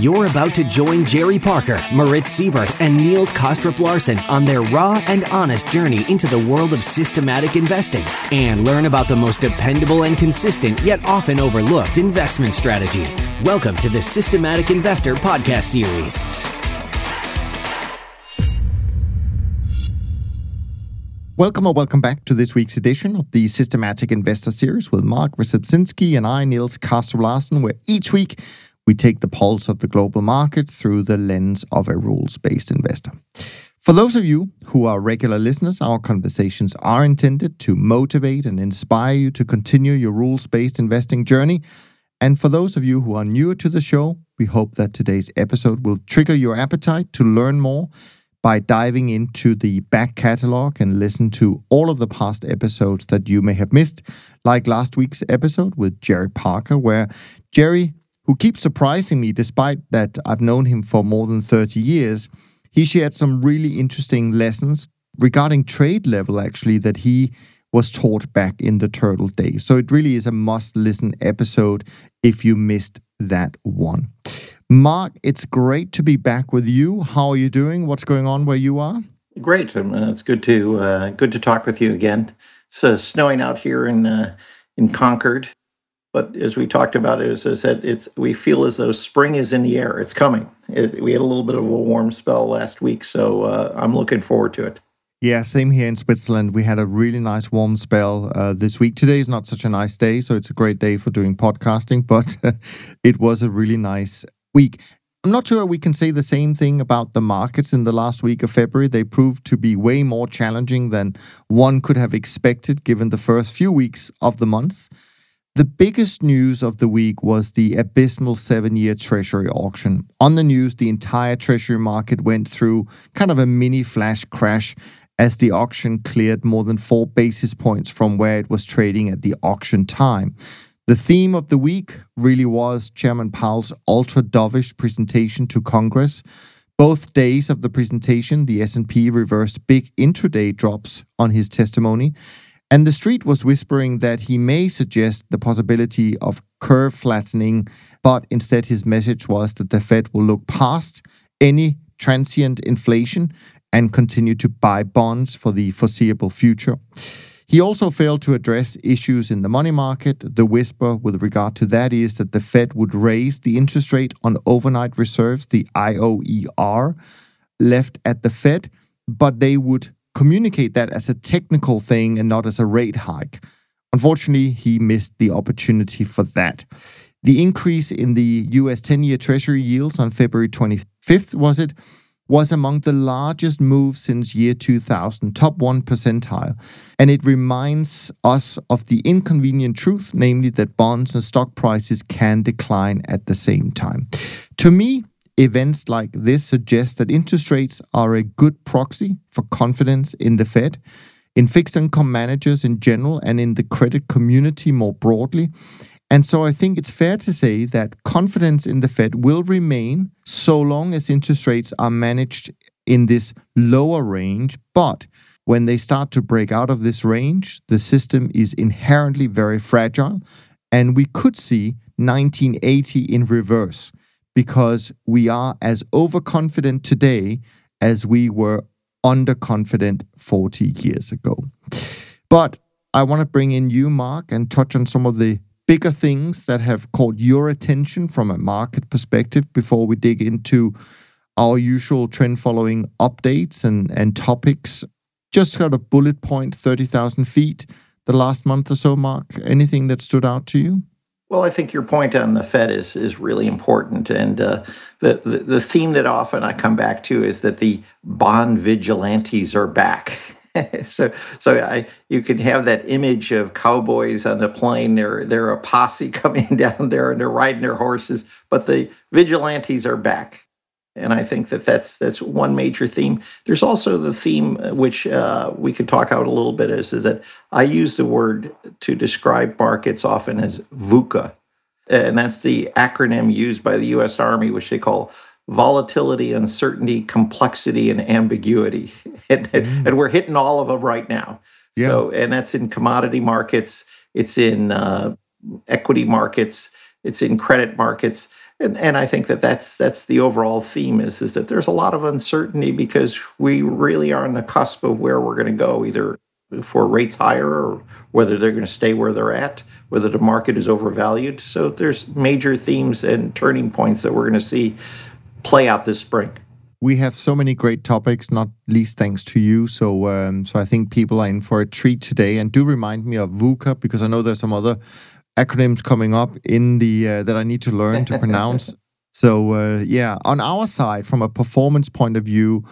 You're about to join Jerry Parker, Moritz Seibert, and Niels Kaastrup-Larsen on their raw and honest journey into the world of systematic investing and learn about the most dependable and consistent yet often overlooked investment strategy. Welcome to the Systematic Investor Podcast Series. Welcome or welcome back to this week's edition of the Systematic Investor Series with Mark Rzepczynski and I, Niels Kaastrup-Larsen, where each week we take the pulse of the global market through the lens of a rules based investor. For those of you who are regular listeners, our conversations are intended to motivate and inspire you to continue your rules based investing journey. And for those of you who are newer to the show, we hope that today's episode will trigger your appetite to learn more by diving into the back catalog and listen to all of the past episodes that you may have missed, like last week's episode with Jerry Parker, where Jerry who keeps surprising me despite that I've known him for more than 30 years. He shared some really interesting lessons regarding trade level, actually, that he was taught back in the turtle days. So it really is a must listen episode if you missed that one. Mark, it's great to be back with you. How are you doing? What's going on where you are? Great. Um, uh, it's good to uh, good to talk with you again. It's uh, snowing out here in uh, in Concord, but as we talked about, it, as I said, it's we feel as though spring is in the air. It's coming. It, we had a little bit of a warm spell last week, so uh, I'm looking forward to it. Yeah, same here in Switzerland. We had a really nice warm spell uh, this week. Today is not such a nice day, so it's a great day for doing podcasting, but it was a really nice week. I'm not sure we can say the same thing about the markets in the last week of February. They proved to be way more challenging than one could have expected given the first few weeks of the month. The biggest news of the week was the abysmal seven year Treasury auction. On the news, the entire Treasury market went through kind of a mini flash crash as the auction cleared more than four basis points from where it was trading at the auction time. The theme of the week really was Chairman Powell's ultra dovish presentation to Congress. Both days of the presentation, the S&P reversed big intraday drops on his testimony, and the street was whispering that he may suggest the possibility of curve flattening, but instead his message was that the Fed will look past any transient inflation and continue to buy bonds for the foreseeable future. He also failed to address issues in the money market. The whisper with regard to that is that the Fed would raise the interest rate on overnight reserves, the IOER, left at the Fed, but they would communicate that as a technical thing and not as a rate hike. Unfortunately, he missed the opportunity for that. The increase in the US 10 year Treasury yields on February 25th, was it, was among the largest moves since year 2000, top 1 percentile. And it reminds us of the inconvenient truth, namely that bonds and stock prices can decline at the same time. To me, Events like this suggest that interest rates are a good proxy for confidence in the Fed, in fixed income managers in general, and in the credit community more broadly. And so I think it's fair to say that confidence in the Fed will remain so long as interest rates are managed in this lower range. But when they start to break out of this range, the system is inherently very fragile. And we could see 1980 in reverse because we are as overconfident today as we were underconfident 40 years ago. But I want to bring in you, Mark, and touch on some of the bigger things that have caught your attention from a market perspective before we dig into our usual trend following updates and, and topics. Just got a bullet point 30,000 feet the last month or so, Mark. Anything that stood out to you? Well, I think your point on the Fed is is really important, and uh, the, the, the theme that often I come back to is that the bond vigilantes are back. so, so I you can have that image of cowboys on the plane. They're they're a posse coming down there, and they're riding their horses. But the vigilantes are back, and I think that that's that's one major theme. There's also the theme uh, which uh, we could talk out a little bit is, is that I use the word to describe markets often as VUCA, and that's the acronym used by the U.S. Army, which they call volatility, uncertainty, complexity, and ambiguity, and, mm. and we're hitting all of them right now. Yeah. So, and that's in commodity markets, it's in uh, equity markets, it's in credit markets and, and I think that that's that's the overall theme is is that there's a lot of uncertainty because we really are on the cusp of where we're going to go, either for rates higher or whether they're going to stay where they're at, whether the market is overvalued. So there's major themes and turning points that we're going to see play out this spring. We have so many great topics, not least thanks to you. So, um, so I think people are in for a treat today. And do remind me of VUCA because I know there's some other acronyms coming up in the uh, that I need to learn to pronounce. so, uh, yeah, on our side, from a performance point of view,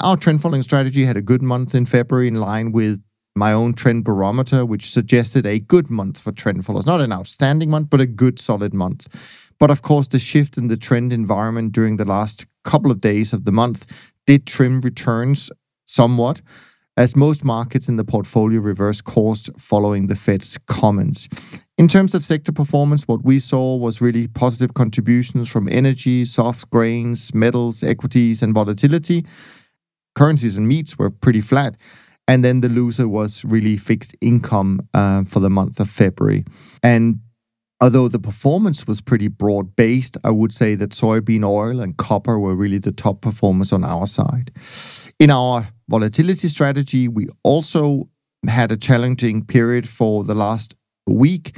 our trend following strategy had a good month in February, in line with my own trend barometer, which suggested a good month for trend followers. Not an outstanding month, but a good solid month. But of course, the shift in the trend environment during the last couple of days of the month did trim returns somewhat, as most markets in the portfolio reverse course following the Fed's comments. In terms of sector performance, what we saw was really positive contributions from energy, soft grains, metals, equities, and volatility. Currencies and meats were pretty flat. And then the loser was really fixed income uh, for the month of February. And Although the performance was pretty broad based, I would say that soybean oil and copper were really the top performers on our side. In our volatility strategy, we also had a challenging period for the last week,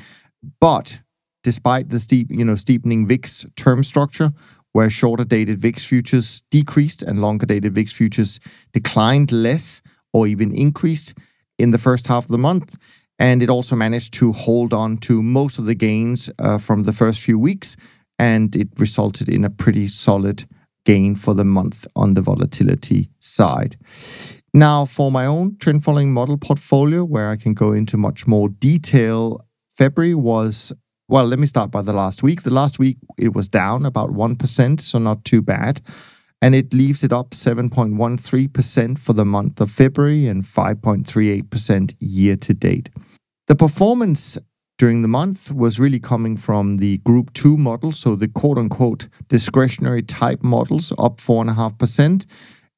but despite the steep, you know, steepening VIX term structure, where shorter dated VIX futures decreased and longer dated VIX futures declined less or even increased in the first half of the month, and it also managed to hold on to most of the gains uh, from the first few weeks. And it resulted in a pretty solid gain for the month on the volatility side. Now, for my own trend following model portfolio, where I can go into much more detail, February was, well, let me start by the last week. The last week, it was down about 1%, so not too bad and it leaves it up 7.13% for the month of February and 5.38% year to date. The performance during the month was really coming from the Group 2 model, so the quote unquote discretionary type models up 4.5%,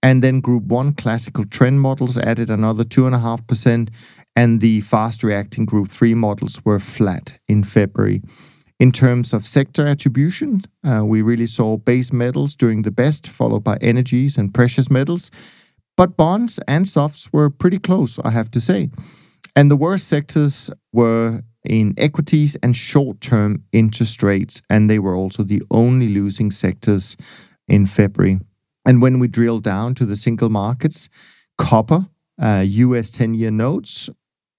and then Group 1 classical trend models added another 2.5%, and the fast reacting Group 3 models were flat in February. In terms of sector attribution, uh, we really saw base metals doing the best, followed by energies and precious metals. But bonds and softs were pretty close, I have to say. And the worst sectors were in equities and short term interest rates, and they were also the only losing sectors in February. And when we drill down to the single markets, copper, uh, US 10 year notes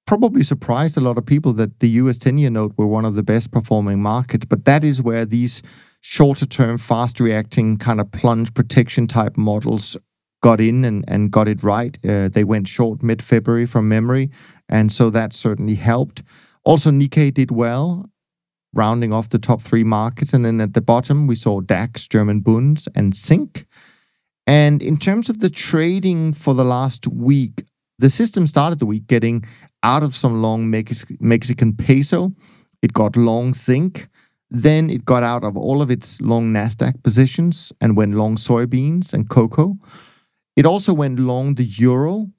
probably surprised a lot of people that the US 10 year note were one of the best performing markets. But that is where these shorter term, fast reacting kind of plunge protection type models got in and, and got it right. Uh, they went short mid February from memory. And so that certainly helped. Also, Nikkei did well, rounding off the top three markets. And then at the bottom, we saw DAX, German Bunds, and Zinc. And in terms of the trading for the last week, the system started the week getting out of some long Mex- Mexican peso. It got long zinc. Then it got out of all of its long NASDAQ positions and went long soybeans and cocoa. It also went long the euro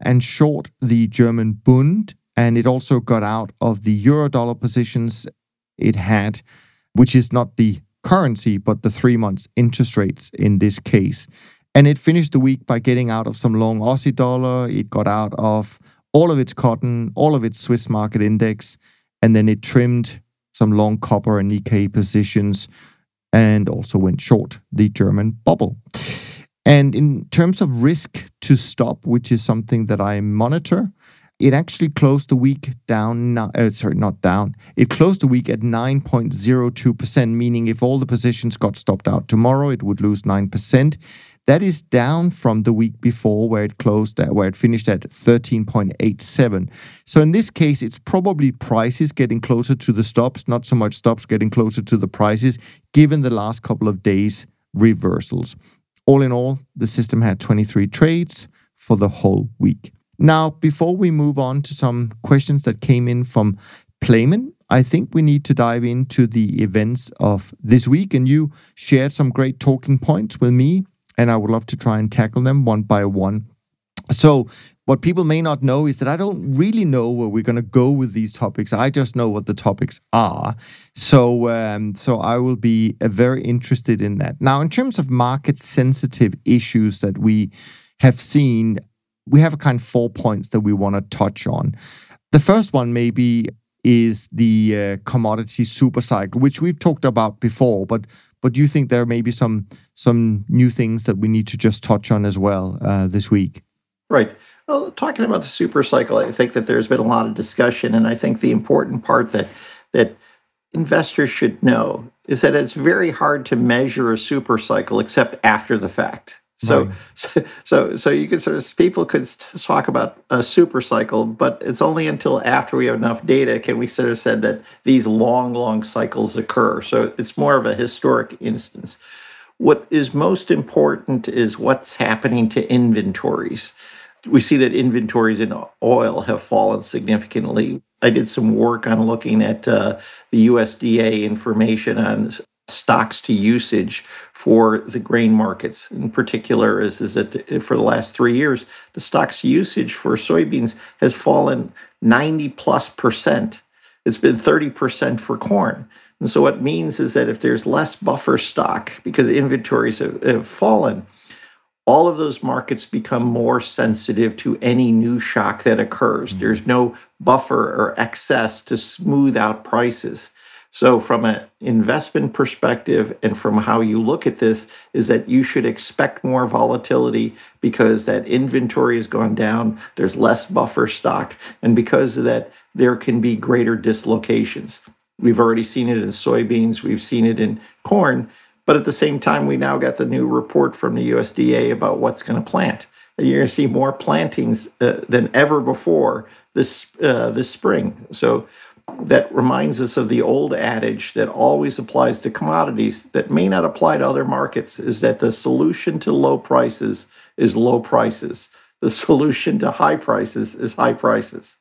and short the German Bund. And it also got out of the euro dollar positions it had, which is not the currency, but the three months interest rates in this case. And it finished the week by getting out of some long Aussie dollar. It got out of all of its cotton, all of its Swiss market index, and then it trimmed some long copper and Nikkei positions and also went short the German Bobl. And in terms of risk to stop, which is something that I monitor, it actually closed the week down. Uh, sorry, not down. It closed the week at 9.02%, meaning if all the positions got stopped out tomorrow, it would lose 9%. That is down from the week before where it closed at, where it finished at 13.87. So in this case, it's probably prices getting closer to the stops, not so much stops getting closer to the prices, given the last couple of days reversals. All in all, the system had 23 trades for the whole week. Now, before we move on to some questions that came in from Playman, I think we need to dive into the events of this week. And you shared some great talking points with me and I would love to try and tackle them one by one. So, what people may not know is that I don't really know where we're going to go with these topics. I just know what the topics are. So, um, so I will be uh, very interested in that. Now, in terms of market sensitive issues that we have seen, we have a kind of four points that we want to touch on. The first one maybe is the uh, commodity super cycle, which we've talked about before, but but do you think there may be some some new things that we need to just touch on as well uh, this week? Right. Well, talking about the super cycle, I think that there's been a lot of discussion, and I think the important part that that investors should know is that it's very hard to measure a super cycle except after the fact. So, right. so, so, so you could sort of people could talk about a super cycle, but it's only until after we have enough data can we sort of said that these long, long cycles occur. So it's more of a historic instance. What is most important is what's happening to inventories. We see that inventories in oil have fallen significantly. I did some work on looking at uh, the USDA information on stocks to usage for the grain markets. In particular is, is that the, for the last three years the stocks usage for soybeans has fallen 90 plus percent. It's been 30 percent for corn. And so what it means is that if there's less buffer stock because inventories have, have fallen all of those markets become more sensitive to any new shock that occurs. Mm-hmm. There's no buffer or excess to smooth out prices. So, from an investment perspective and from how you look at this, is that you should expect more volatility because that inventory has gone down, there's less buffer stock, and because of that, there can be greater dislocations. We've already seen it in soybeans, we've seen it in corn, but at the same time, we now got the new report from the USDA about what's going to plant. And you're going to see more plantings uh, than ever before this uh, this spring. So that reminds us of the old adage that always applies to commodities that may not apply to other markets is that the solution to low prices is low prices. The solution to high prices is high prices.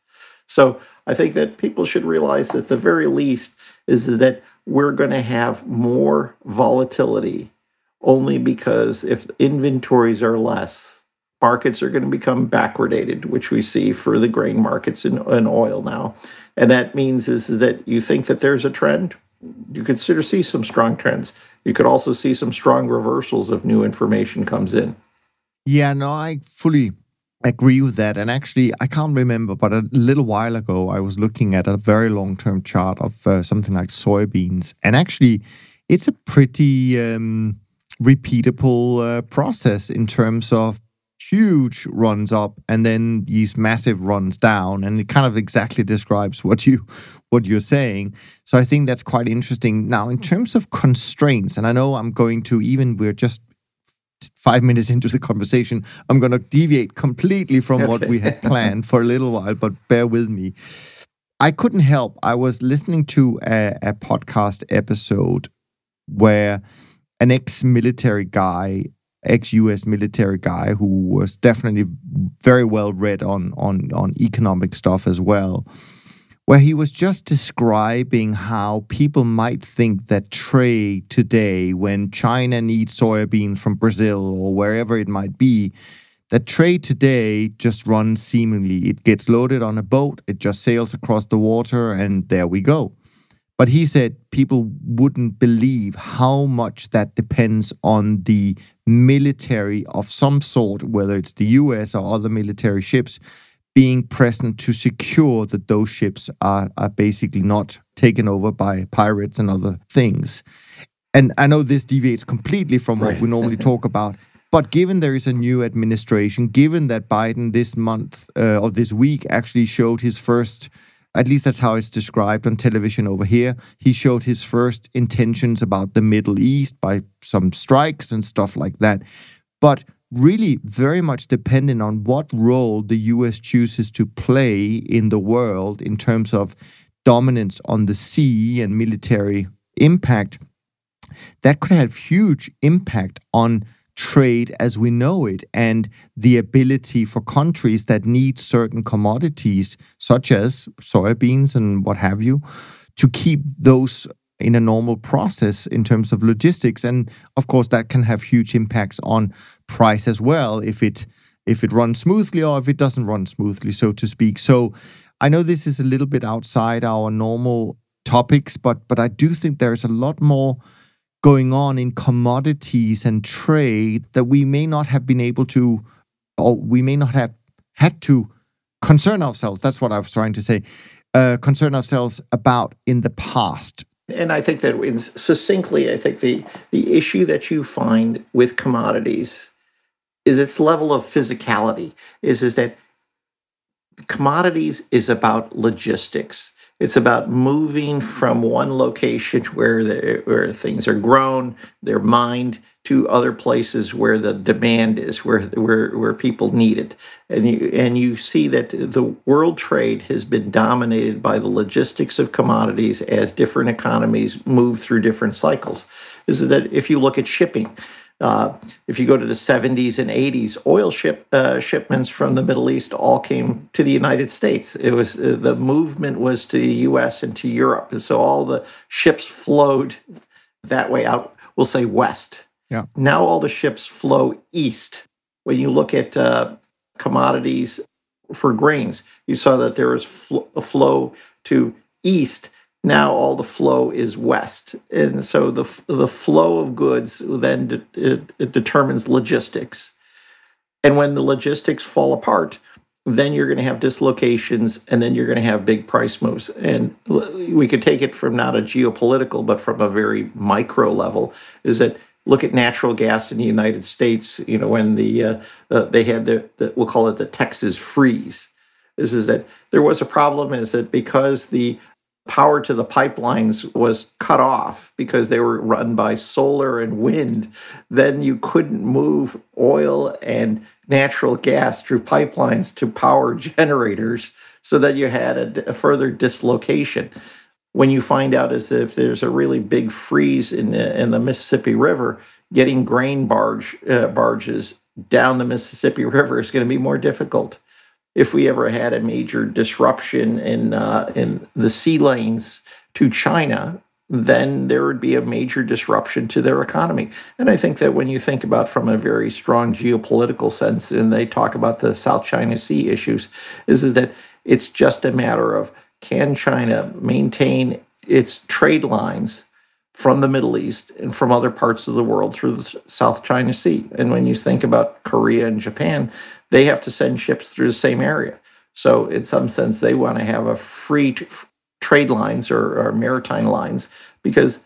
So I think that people should realize that the very least is that we're going to have more volatility only because if inventories are less, markets are going to become backwardated, which we see for the grain markets and, oil now. And that means is, is that you think that there's a trend, you consider see some strong trends. You could also see some strong reversals if new information comes in. Yeah, no, I fully agree with that. And actually, I can't remember, but a little while ago, I was looking at a very long term chart of uh, something like soybeans. And actually, it's a pretty um, repeatable uh, process in terms of huge runs up and then these massive runs down and it kind of exactly describes what you what you're saying so i think that's quite interesting now in terms of constraints and i know i'm going to even we're just five minutes into the conversation i'm going to deviate completely from what we had planned for a little while but bear with me. I couldn't help. I was listening to a, a podcast episode where an ex-military guy ex-US military guy who was definitely very well read on on on economic stuff as well where he was just describing how people might think that trade today when China needs soybeans from Brazil or wherever it might be that trade today just runs seemingly. It gets loaded on a boat it just sails across the water and there we go. But he said people wouldn't believe how much that depends on the military of some sort, whether it's the US or other military ships, being present to secure that those ships are, are basically not taken over by pirates and other things. And I know this deviates completely from what right. we normally talk about. But given there is a new administration, given that Biden this month uh, or this week actually showed his first at least that's how it's described on television over here. He showed his first intentions about the Middle East by some strikes and stuff like that. But really, very much dependent on what role the US chooses to play in the world in terms of dominance on the sea and military impact. That could have huge impact on trade as we know it and the ability for countries that need certain commodities, such as soybeans and what have you, to keep those in a normal process in terms of logistics. And of course, that can have huge impacts on price as well if it if it runs smoothly or if it doesn't run smoothly, so to speak. So I know this is a little bit outside our normal topics, but but I do think there's a lot more going on in commodities and trade that we may not have been able to, or we may not have had to concern ourselves. That's what I was trying to say. Uh, concern ourselves about in the past. And I think that succinctly, I think the the issue that you find with commodities is its level of physicality. Is is that commodities is about logistics. It's about moving from one location where the, where things are grown, they're mined, to other places where the demand is, where where where people need it, and you and you see that the world trade has been dominated by the logistics of commodities as different economies move through different cycles. Is that if you look at shipping, uh, if you go to the 70s and 80s, oil ship uh, shipments from the Middle East all came to the United States. It was uh, the movement was to the U.S. and to Europe, and so all the ships flowed that way out. We'll say west. Yeah. Now all the ships flow east. When you look at uh, commodities for grains, you saw that there was fl- a flow to east now all the flow is west. And so the the flow of goods then de- it, it determines logistics. And when the logistics fall apart then you're going to have dislocations and then you're going to have big price moves. And we could take it from not a geopolitical but from a very micro level is that look at natural gas in the united states you know when the uh, uh, they had the, the we'll call it the texas freeze. This is that there was a problem is that because the power to the pipelines was cut off because they were run by solar and wind, then you couldn't move oil and natural gas through pipelines to power generators so that you had a, a further dislocation. When you find out as if there's a really big freeze in the, in the Mississippi River, getting grain barge uh, barges down the Mississippi River is going to be more difficult if we ever had a major disruption in uh, in the sea lanes to China, then there would be a major disruption to their economy. And I think that when you think about from a very strong geopolitical sense, and they talk about the South China Sea issues, is, is that it's just a matter of can China maintain its trade lines from the Middle East and from other parts of the world through the South China Sea. And when you think about Korea and Japan, they have to send ships through the same area. So, in some sense, they want to have a free t- trade lines or, or maritime lines because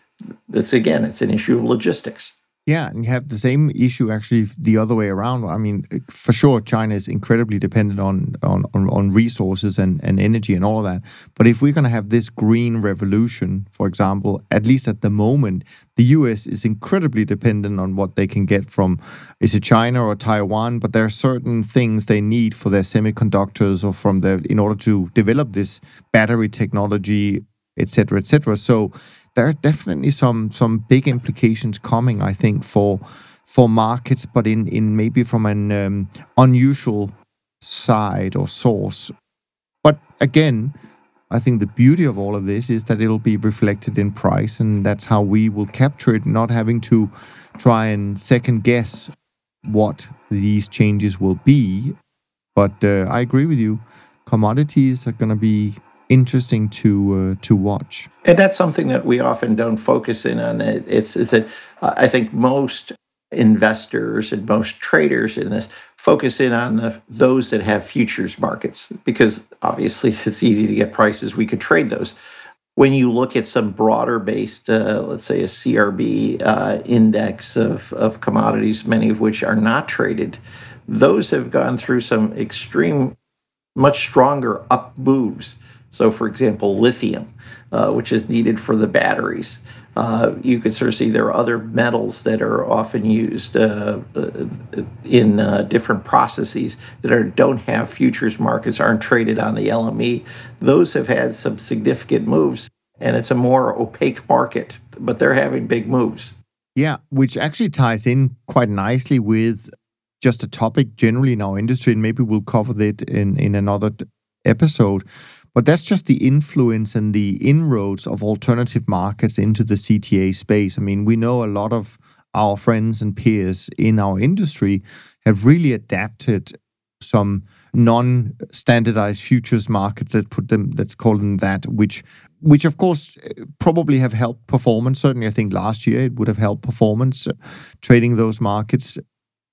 it's again, it's an issue of logistics. Yeah, and you have the same issue actually the other way around. I mean, eh, for sure, China is incredibly dependent on on on, resources and, and energy and all that. But if we're going to have this green revolution, for example, at least at the moment, the U.S. is incredibly dependent on what they can get from is it China or Taiwan. But there are certain things they need for their semiconductors or from their in order to develop this battery technology, et cetera, et cetera. So there are definitely some some big implications coming. I think for for markets, but in in maybe from an um, unusual side or source. But again, I think the beauty of all of this is that it'll be reflected in price, and that's how we will capture it, not having to try and second guess what these changes will be. But uh, I agree with you. Commodities are going to be interesting to uh, to watch. And that's something that we often don't focus in on. It's is that I think most investors and most traders in this focus in on the, those that have futures markets because obviously it's easy to get prices. We could trade those. When you look at some broader based, uh, let's say a CRB uh, index of, of commodities, many of which are not traded, those have gone through some extreme, much stronger up moves so, for example, lithium, uh, which is needed for the batteries. Uh, you can sort of see there are other metals that are often used uh, uh in uh, different processes that are, don't have futures markets, aren't traded on the LME. Those have had some significant moves, and it's a more opaque market, but they're having big moves. Yeah, which actually ties in quite nicely with just a topic generally in our industry, and maybe we'll cover that in, in another episode but that's just the influence and the inroads of alternative markets into the CTA space. I mean, we know a lot of our friends and peers in our industry have really adapted some non-standardized futures markets that put them let's call them that which which of course probably have helped performance certainly i think last year it would have helped performance uh, trading those markets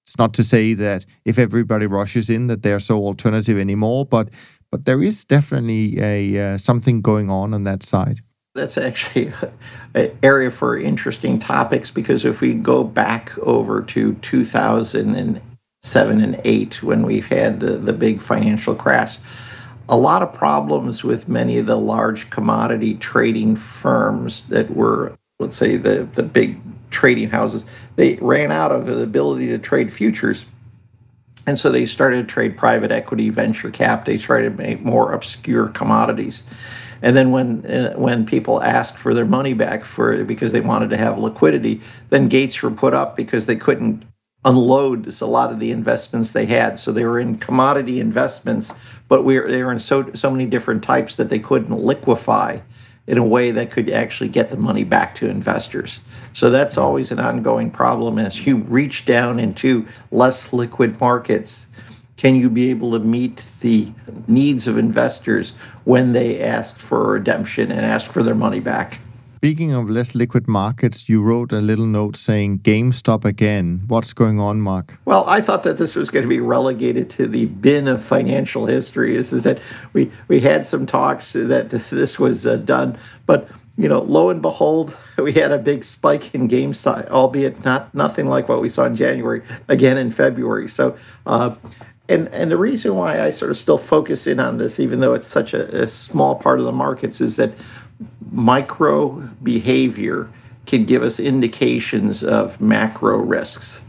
it's not to say that if everybody rushes in that they're so alternative anymore but but there is definitely a uh, something going on on that side. That's actually an area for interesting topics because if we go back over to 2007 and 8 when we've had the, the big financial crash a lot of problems with many of the large commodity trading firms that were let's say the, the big trading houses they ran out of the ability to trade futures and so they started to trade private equity venture cap. They started to make more obscure commodities. And then when uh, when people asked for their money back for because they wanted to have liquidity, then gates were put up because they couldn't unload a lot of the investments they had. So they were in commodity investments, but we were, they were in so so many different types that they couldn't liquefy in a way that could actually get the money back to investors. So that's always an ongoing problem as you reach down into less liquid markets can you be able to meet the needs of investors when they ask for redemption and ask for their money back? Speaking of less liquid markets, you wrote a little note saying GameStop again. What's going on, Mark? Well, I thought that this was going to be relegated to the bin of financial history. This is that we, we had some talks that this was uh, done, but you know, lo and behold, we had a big spike in GameStop, albeit not nothing like what we saw in January, again in February. So, uh, and and the reason why I sort of still focus in on this, even though it's such a, a small part of the markets, is that micro behavior can give us indications of macro risks.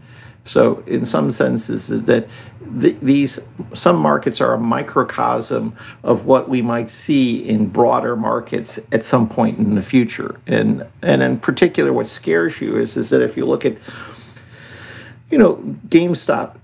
So, in some senses, is that th- these some markets are a microcosm of what we might see in broader markets at some point in the future. And and in particular, what scares you is is that if you look at you know, GameStop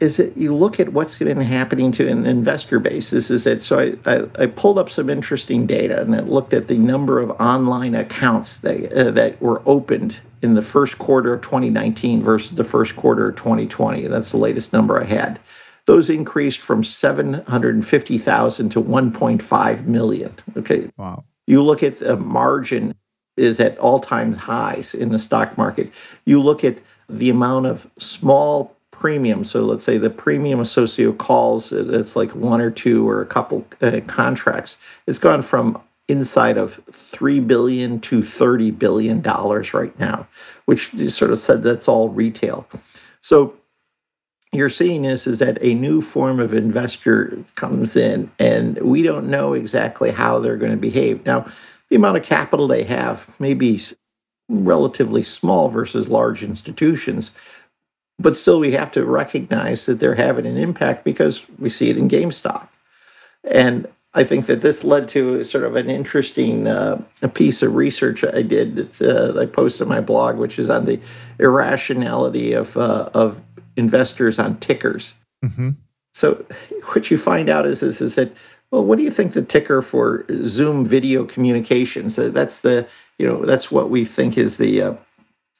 is that you look at what's been happening to an investor base. This is it. So I, I, I, pulled up some interesting data and it looked at the number of online accounts that, uh, that were opened in the first quarter of 2019 versus the first quarter of 2020. That's the latest number I had. Those increased from 750,000 to 1.5 million. Okay. Wow. You look at the margin is at all-time highs in the stock market. You look at the amount of small premium. So let's say the premium associate calls, it's like one or two or a couple uh, contracts. It's gone from inside of three billion to thirty billion dollars right now, which you sort of said that's all retail. So you're seeing this is that a new form of investor comes in, and we don't know exactly how they're going to behave. Now, the amount of capital they have may be relatively small versus large institutions. But still, we have to recognize that they're having an impact because we see it in GameStop. And I think that this led to sort of an interesting uh, a piece of research I did that uh, I posted on my blog, which is on the irrationality of uh, of investors on tickers. Mm-hmm. So, what you find out is, is is that well, what do you think the ticker for Zoom video communications? that's the you know that's what we think is the uh,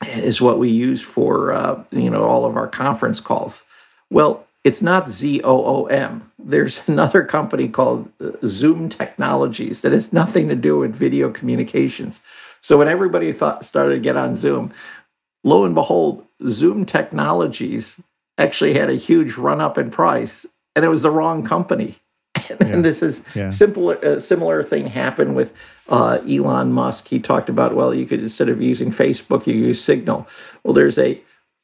is what we use for uh, you know all of our conference calls. Well, it's not Z O O M. There's another company called uh, Zoom Technologies that has nothing to do with video communications. So when everybody thought started to get on Zoom, lo and behold, Zoom Technologies actually had a huge run up in price, and it was the wrong company. and yeah. this is yeah. simple. A similar thing happened with uh, Elon Musk. He talked about well, you could instead of using Facebook, you use Signal. Well, there's a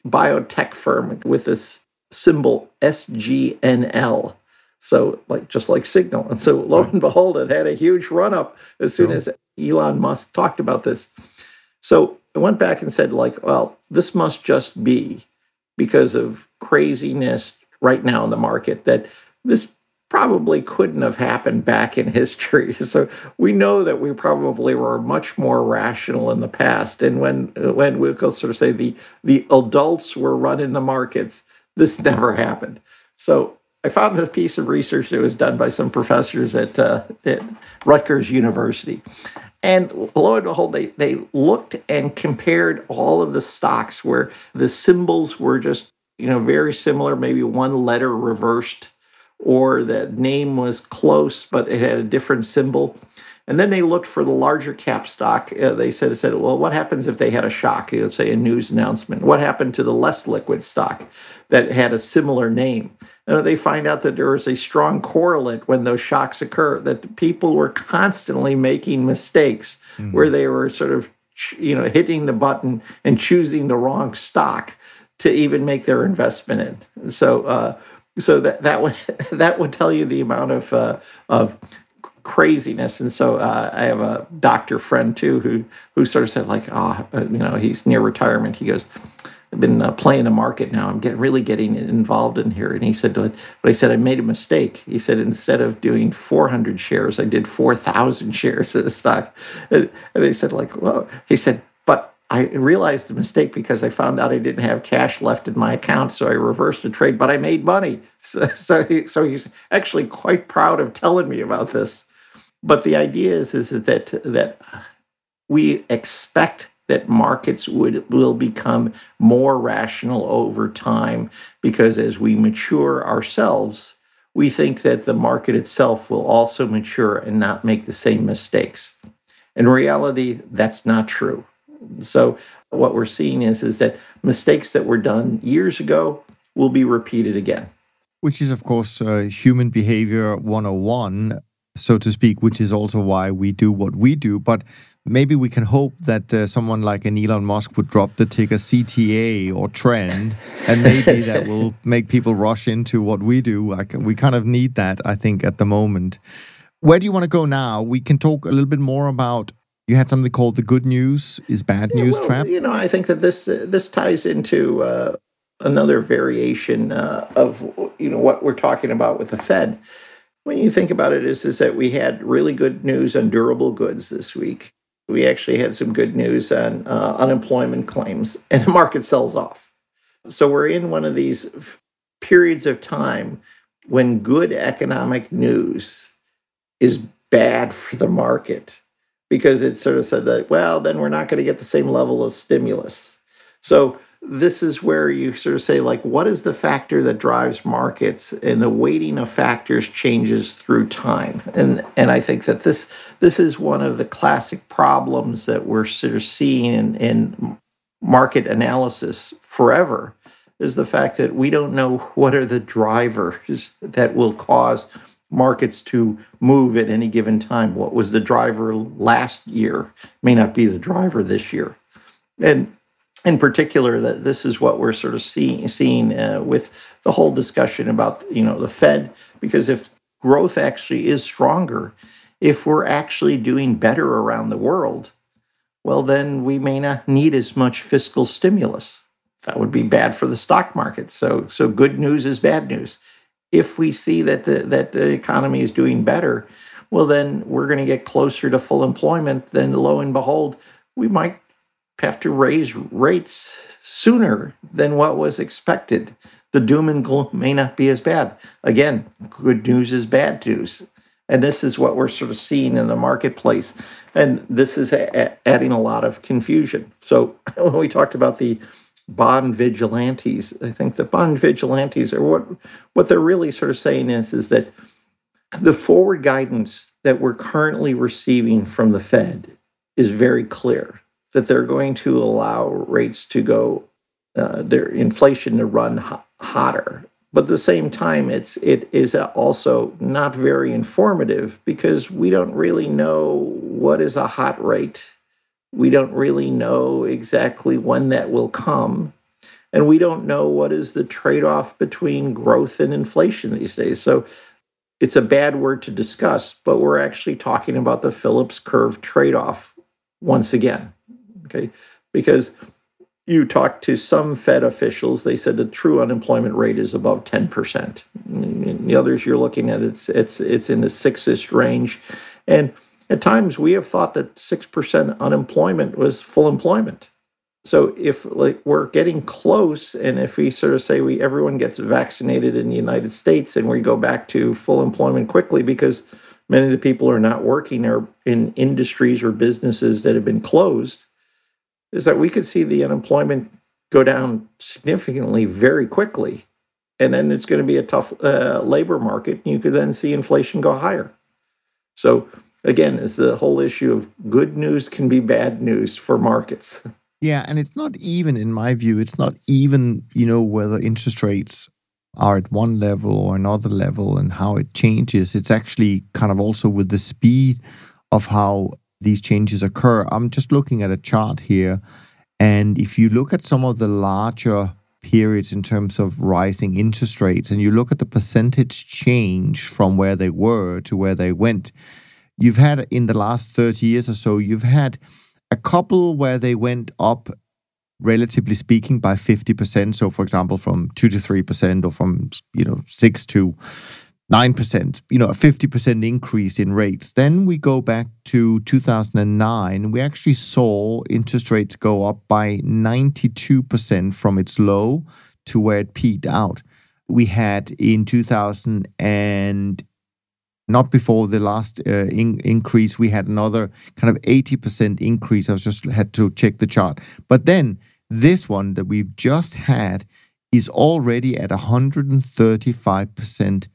biotech firm with this symbol SGNL. So, like just like Signal, and so lo and behold, it had a huge run up as soon as Elon Musk talked about this. So I went back and said, like, well, this must just be because of craziness right now in the market that this probably couldn't have happened back in history. So we know that we probably were much more rational in the past. And when when we could sort of say the the adults were running the markets, this never happened. So I found a piece of research that was done by some professors at, uh, at Rutgers University. And lo and behold, they, they looked and compared all of the stocks where the symbols were just, you know, very similar, maybe one letter reversed or the name was close, but it had a different symbol. And then they looked for the larger cap stock. Uh, they said, said, well, what happens if they had a shock? Let's say a news announcement. What happened to the less liquid stock that had a similar name? And they find out that there is a strong correlate when those shocks occur, that people were constantly making mistakes mm-hmm. where they were sort of, you know, hitting the button and choosing the wrong stock to even make their investment in. So, uh, so that that would that would tell you the amount of uh, of craziness. And so uh, I have a doctor friend too who who sort of said like, oh, you know, he's near retirement. He goes, I've been uh, playing the market now. I'm getting really getting involved in here. And he said, but I said I made a mistake. He said instead of doing 400 shares, I did 4,000 shares of the stock. And, and he said like, well, he said, I realized the mistake because I found out I didn't have cash left in my account, so I reversed the trade, but I made money. So, so, he, so he's actually quite proud of telling me about this. But the idea is, is that that we expect that markets would will become more rational over time because as we mature ourselves, we think that the market itself will also mature and not make the same mistakes. In reality, that's not true. So what we're seeing is, is that mistakes that were done years ago will be repeated again. Which is, of course, uh, human behavior 101 so to speak, which is also why we do what we do. But maybe we can hope that uh, someone like an Elon Musk would drop the ticker CTA or Trend, and maybe that will make people rush into what we do. Like we kind of need that, I think, at the moment. Where do you want to go now? We can talk a little bit more about. You had something called the good news is bad news well, trap. You know, I think that this uh, this ties into uh, another variation uh, of you know what we're talking about with the Fed when you think about it is, is that we had really good news on durable goods this week. We actually had some good news on uh, unemployment claims, and the market sells off. So we're in one of these f- periods of time when good economic news is bad for the market because it sort of said that, well, then we're not going to get the same level of stimulus. So this is where you sort of say like what is the factor that drives markets and the weighting of factors changes through time and and i think that this this is one of the classic problems that we're sort of seeing in, in market analysis forever is the fact that we don't know what are the drivers that will cause markets to move at any given time. What was the driver last year may not be the driver this year. And in particular that this is what we're sort of seeing uh, with the whole discussion about you know the Fed because if growth actually is stronger if we're actually doing better around the world well then we may not need as much fiscal stimulus. That would be bad for the stock market. So so good news is bad news if we see that the that the economy is doing better well then we're going to get closer to full employment then lo and behold we might have to raise rates sooner than what was expected. The doom and gloom may not be as bad. Again, good news is bad news. And this is what we're sort of seeing in the marketplace. And this is a- adding a lot of confusion. So when we talked about the bond vigilantes, I think the bond vigilantes are what what they're really sort of saying is, is that the forward guidance that we're currently receiving from the Fed is very clear that they're going to allow rates to go, uh, their inflation to run ho- hotter. But at the same time, it's it is also not very informative because we don't really know what is a hot rate. We don't really know exactly when that will come. And we don't know what is the trade off between growth and inflation these days. So it's a bad word to discuss, but we're actually talking about the Phillips curve trade off once again. Okay. Because you talk to some Fed officials, they said the true unemployment rate is above 10%. In the others you're looking at, it's it's it's in the six-ish range. And at times we have thought that 6% unemployment was full employment. So if like we're getting close, and if we sort of say we everyone gets vaccinated in the United States and we go back to full employment quickly because many of the people are not working or in industries or businesses that have been closed, is that we could see the unemployment go down significantly very quickly. and then it's going to be a tough uh, labor market. You could then see inflation go higher. So again, it's the whole issue of good news can be bad news for markets. Yeah, and it's not even, in my view, it's not even, you know, whether interest rates are at one level or another level and how it changes. It's actually kind of also with the speed of how these changes occur. I'm just looking at a chart here. And if you look at some of the larger periods in terms of rising interest rates and you look at the percentage change from where they were to where they went, you've had in the last 30 years or so, you've had a couple where they went up relatively speaking by 50% so for example from 2 to 3% or from you know 6 to 9%, you know, a 50% increase in rates. Then we go back to 2009. We actually saw interest rates go up by 92% from its low to where it peaked out. We had in 2000 and not before the last uh, in- increase, we had another kind of 80% increase. I just had to check the chart. But then this one that we've just had is already at 135%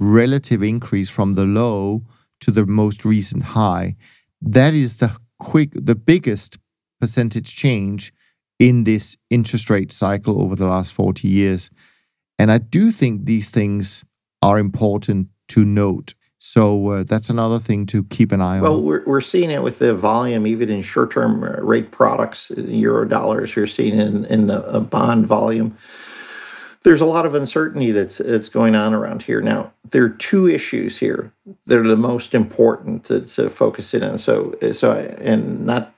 relative increase from the low to the most recent high. That is the quick the biggest percentage change in this interest rate cycle over the last 40 years. And I do think these things are important to note so uh, that's another thing to keep an eye well, on. Well, we're, we're seeing it with the volume, even in short term uh, rate products, uh, euro dollars, you're seeing in, in the uh, bond volume. There's a lot of uncertainty that's, that's going on around here. Now, there are two issues here that are the most important to, to focus in on. So, so I, and not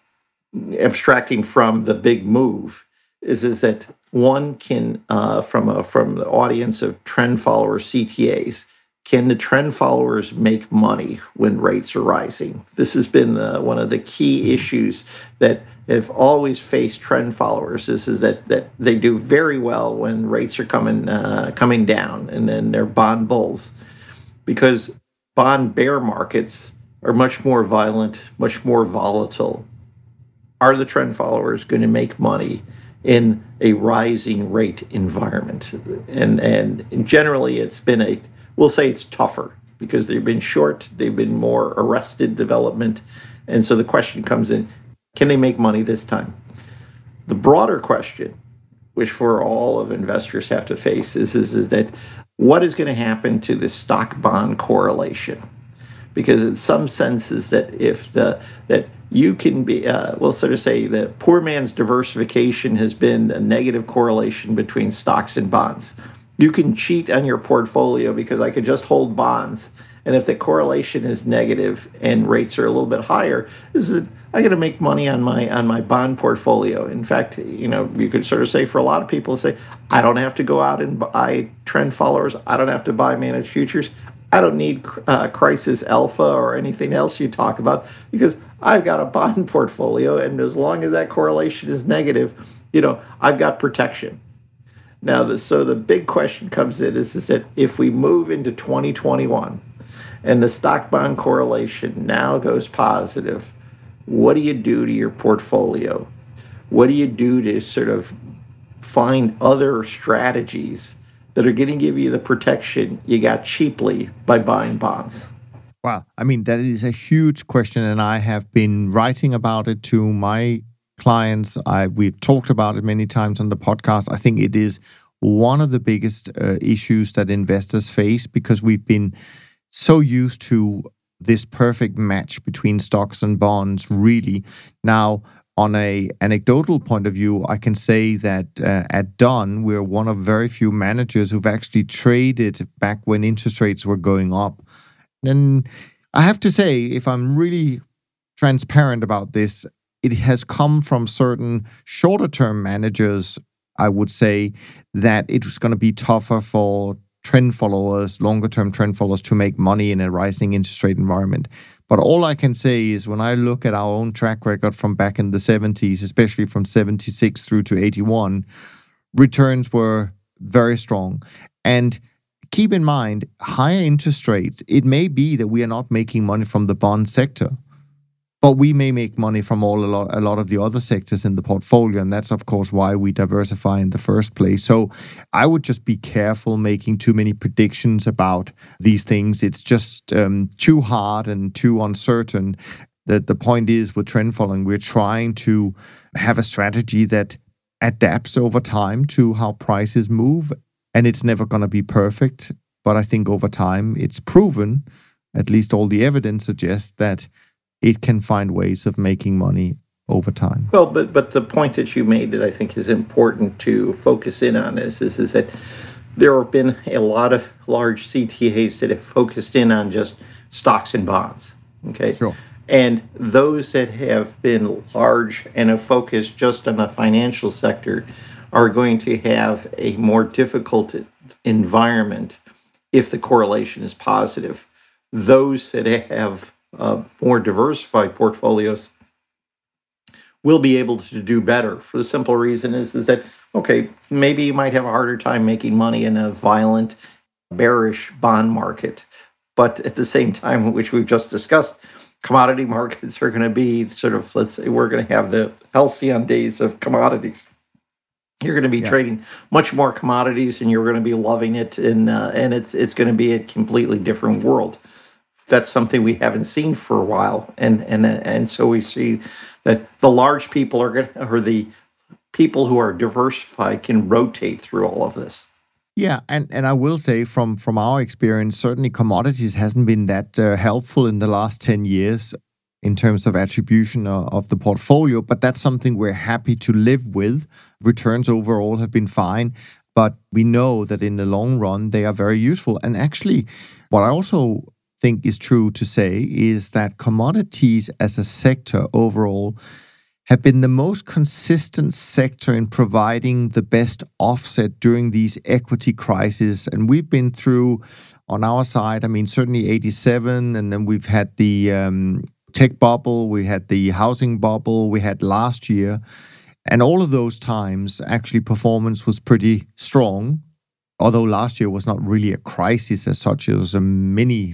abstracting from the big move, is, is that one can, uh, from, a, from the audience of trend followers, CTAs, can the trend followers make money when rates are rising? This has been one of the key issues that have always faced trend followers. This is that that they do very well when rates are coming uh, coming down, and then they're bond bulls, because bond bear markets are much more violent, much more volatile. Are the trend followers going to make money in a rising rate environment? And and generally, it's been a We'll say it's tougher because they've been short, they've been more arrested development. And so the question comes in can they make money this time? The broader question, which for all of investors have to face, is, is, is that what is going to happen to the stock bond correlation? Because in some senses that if the that you can be, uh, we'll sort of say that poor man's diversification has been a negative correlation between stocks and bonds you can cheat on your portfolio because I could just hold bonds. And if the correlation is negative and rates are a little bit higher, is that I got to make money on my on my bond portfolio. In fact, you know, you could sort of say for a lot of people, say I don't have to go out and buy trend followers. I don't have to buy managed futures. I don't need uh, crisis alpha or anything else you talk about because I've got a bond portfolio, and as long as that correlation is negative, you know, I've got protection. Now, the, so the big question comes in is, is that if we move into 2021 and the stock bond correlation now goes positive, what do you do to your portfolio? What do you do to sort of find other strategies that are going to give you the protection you got cheaply by buying bonds? Wow. I mean, that is a huge question. And I have been writing about it to my clients. I we've talked about it many times on the podcast. I think it is one of the biggest uh, issues that investors face because we've been so used to this perfect match between stocks and bonds really now on a anecdotal point of view i can say that uh, at Dunn we're one of very few managers who've actually traded back when interest rates were going up and i have to say if i'm really transparent about this it has come from certain shorter term managers, I would say, that it was going to be tougher for trend followers, longer term trend followers to make money in a rising interest rate environment. But all I can say is when I look at our own track record from back in the 70s, especially from 76 through to 81, returns were very strong. And keep in mind, higher interest rates, it may be that we are not making money from the bond sector but we may make money from all a lot a lot of the other sectors in the portfolio and that's of course why we diversify in the first place. So i would just be careful making too many predictions about these things. It's just um, too hard and too uncertain. That the point is with trend following we're trying to have a strategy that adapts over time to how prices move and it's never going to be perfect but i think over time it's proven. At least all the evidence suggests that it can find ways of making money over time. Well, but but the point that you made that I think is important to focus in on is is, is that there have been a lot of large CTAs that have focused in on just stocks and bonds. Okay. Sure. And those that have been large and have focused just on the financial sector are going to have a more difficult environment if the correlation is positive. Those that have uh, more diversified portfolios will be able to do better for the simple reason is, is that okay maybe you might have a harder time making money in a violent bearish bond market. But at the same time which we've just discussed commodity markets are going to be sort of let's say we're going to have the halcyon days of commodities. You're going to be yeah. trading much more commodities and you're going to be loving it and uh, and it's it's going to be a completely different world that's something we haven't seen for a while, and and and so we see that the large people are going or the people who are diversified can rotate through all of this. Yeah, and, and I will say from from our experience, certainly commodities hasn't been that uh, helpful in the last ten years in terms of attribution of, of the portfolio, but that's something we're happy to live with. Returns overall have been fine, but we know that in the long run they are very useful. And actually, what I also think is true to say is that commodities as a sector overall have been the most consistent sector in providing the best offset during these equity crises. And we've been through on our side, I mean, certainly 87, and then we've had the um, tech bubble, we had the housing bubble, we had last year. And all of those times, actually, performance was pretty strong. Although last year was not really a crisis as such, it was a mini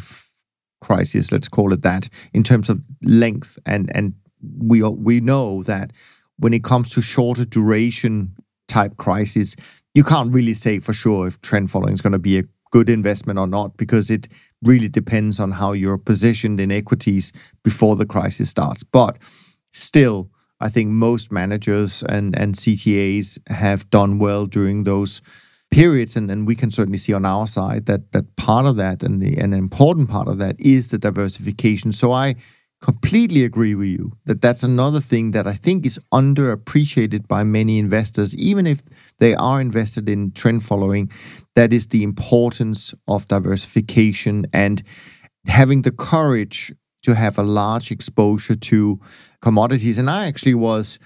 crisis, let's call it that, in terms of length. And and we we know that when it comes to shorter duration type crisis, you can't really say for sure if trend following is going to be a good investment or not because it really depends on how you're positioned in equities before the crisis starts. But still, I think most managers and, and CTAs have done well during those periods and, and we can certainly see on our side that that part of that and the an important part of that is the diversification. So i completely agree with you that that's another thing that i think is underappreciated by many investors even if they are invested in trend following that is the importance of diversification and having the courage to have a large exposure to commodities. And i actually was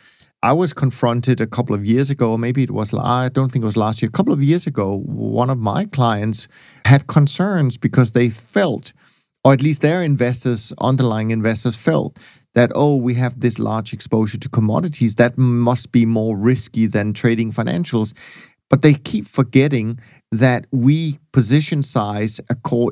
I was confronted a couple of years ago, maybe it was, I don't think it was last year, a couple of years ago, one of my clients had concerns because they felt, or at least their investors, underlying investors felt, that, oh, we have this large exposure to commodities, that must be more risky than trading financials. But they keep forgetting that we position size,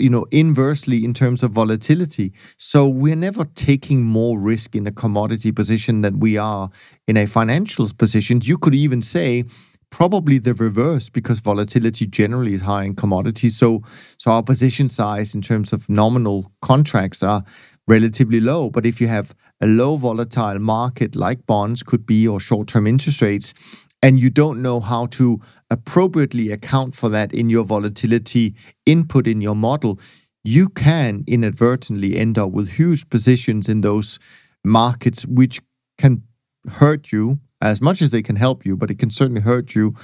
you know, inversely in terms of volatility. So we're never taking more risk in a commodity position than we are in a financials position. You could even say probably the reverse because volatility generally is high in commodities. So, so our position size in terms of nominal contracts are relatively low. But if you have a low volatile market like bonds could be or short-term interest rates, and you don't know how to appropriately account for that in your volatility input in your model, you can inadvertently end up with huge positions in those markets, which can hurt you as much as they can help you, but it can certainly hurt you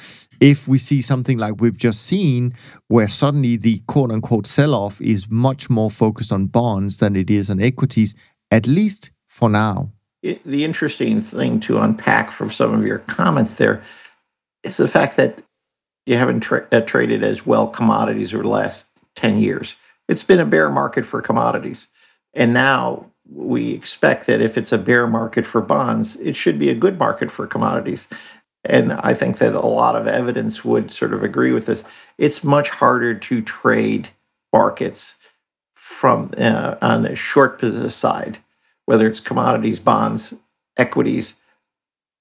if we see something like we've just seen, where suddenly the quote unquote sell off is much more focused on bonds than it is on equities, at least for now. It, the interesting thing to unpack from some of your comments there is the fact that you haven't tra- uh, traded as well commodities over the last 10 years. It's been a bear market for commodities. And now we expect that if it's a bear market for bonds, it should be a good market for commodities. And I think that a lot of evidence would sort of agree with this. It's much harder to trade markets from uh, on the short position side whether it's commodities, bonds, equities,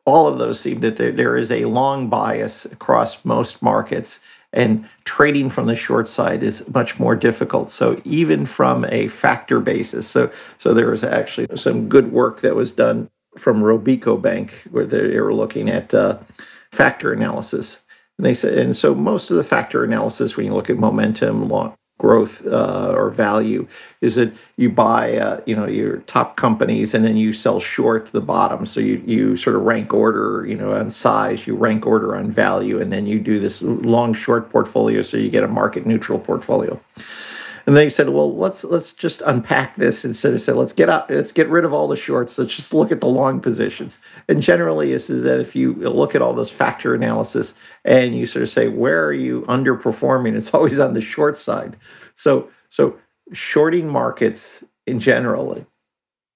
all of those seem that there, there is a long bias across most markets and trading from the short side is much more difficult. So even from a factor basis so so there was actually some good work that was done from robeco bank where they were looking at uh, factor analysis. And they said and so most of the factor analysis when you look at momentum long, growth uh, or value is that you buy uh, you know your top companies and then you sell short the bottom. So you, you sort of rank order you know on size you rank order on value and then you do this long short portfolio so you get a market neutral portfolio and they said, well, let's let's just unpack this instead of say, let's get out, let's get rid of all the shorts. Let's just look at the long positions. And generally, this is that if you look at all this factor analysis and you sort of say, where are you underperforming? It's always on the short side. So so shorting markets in general,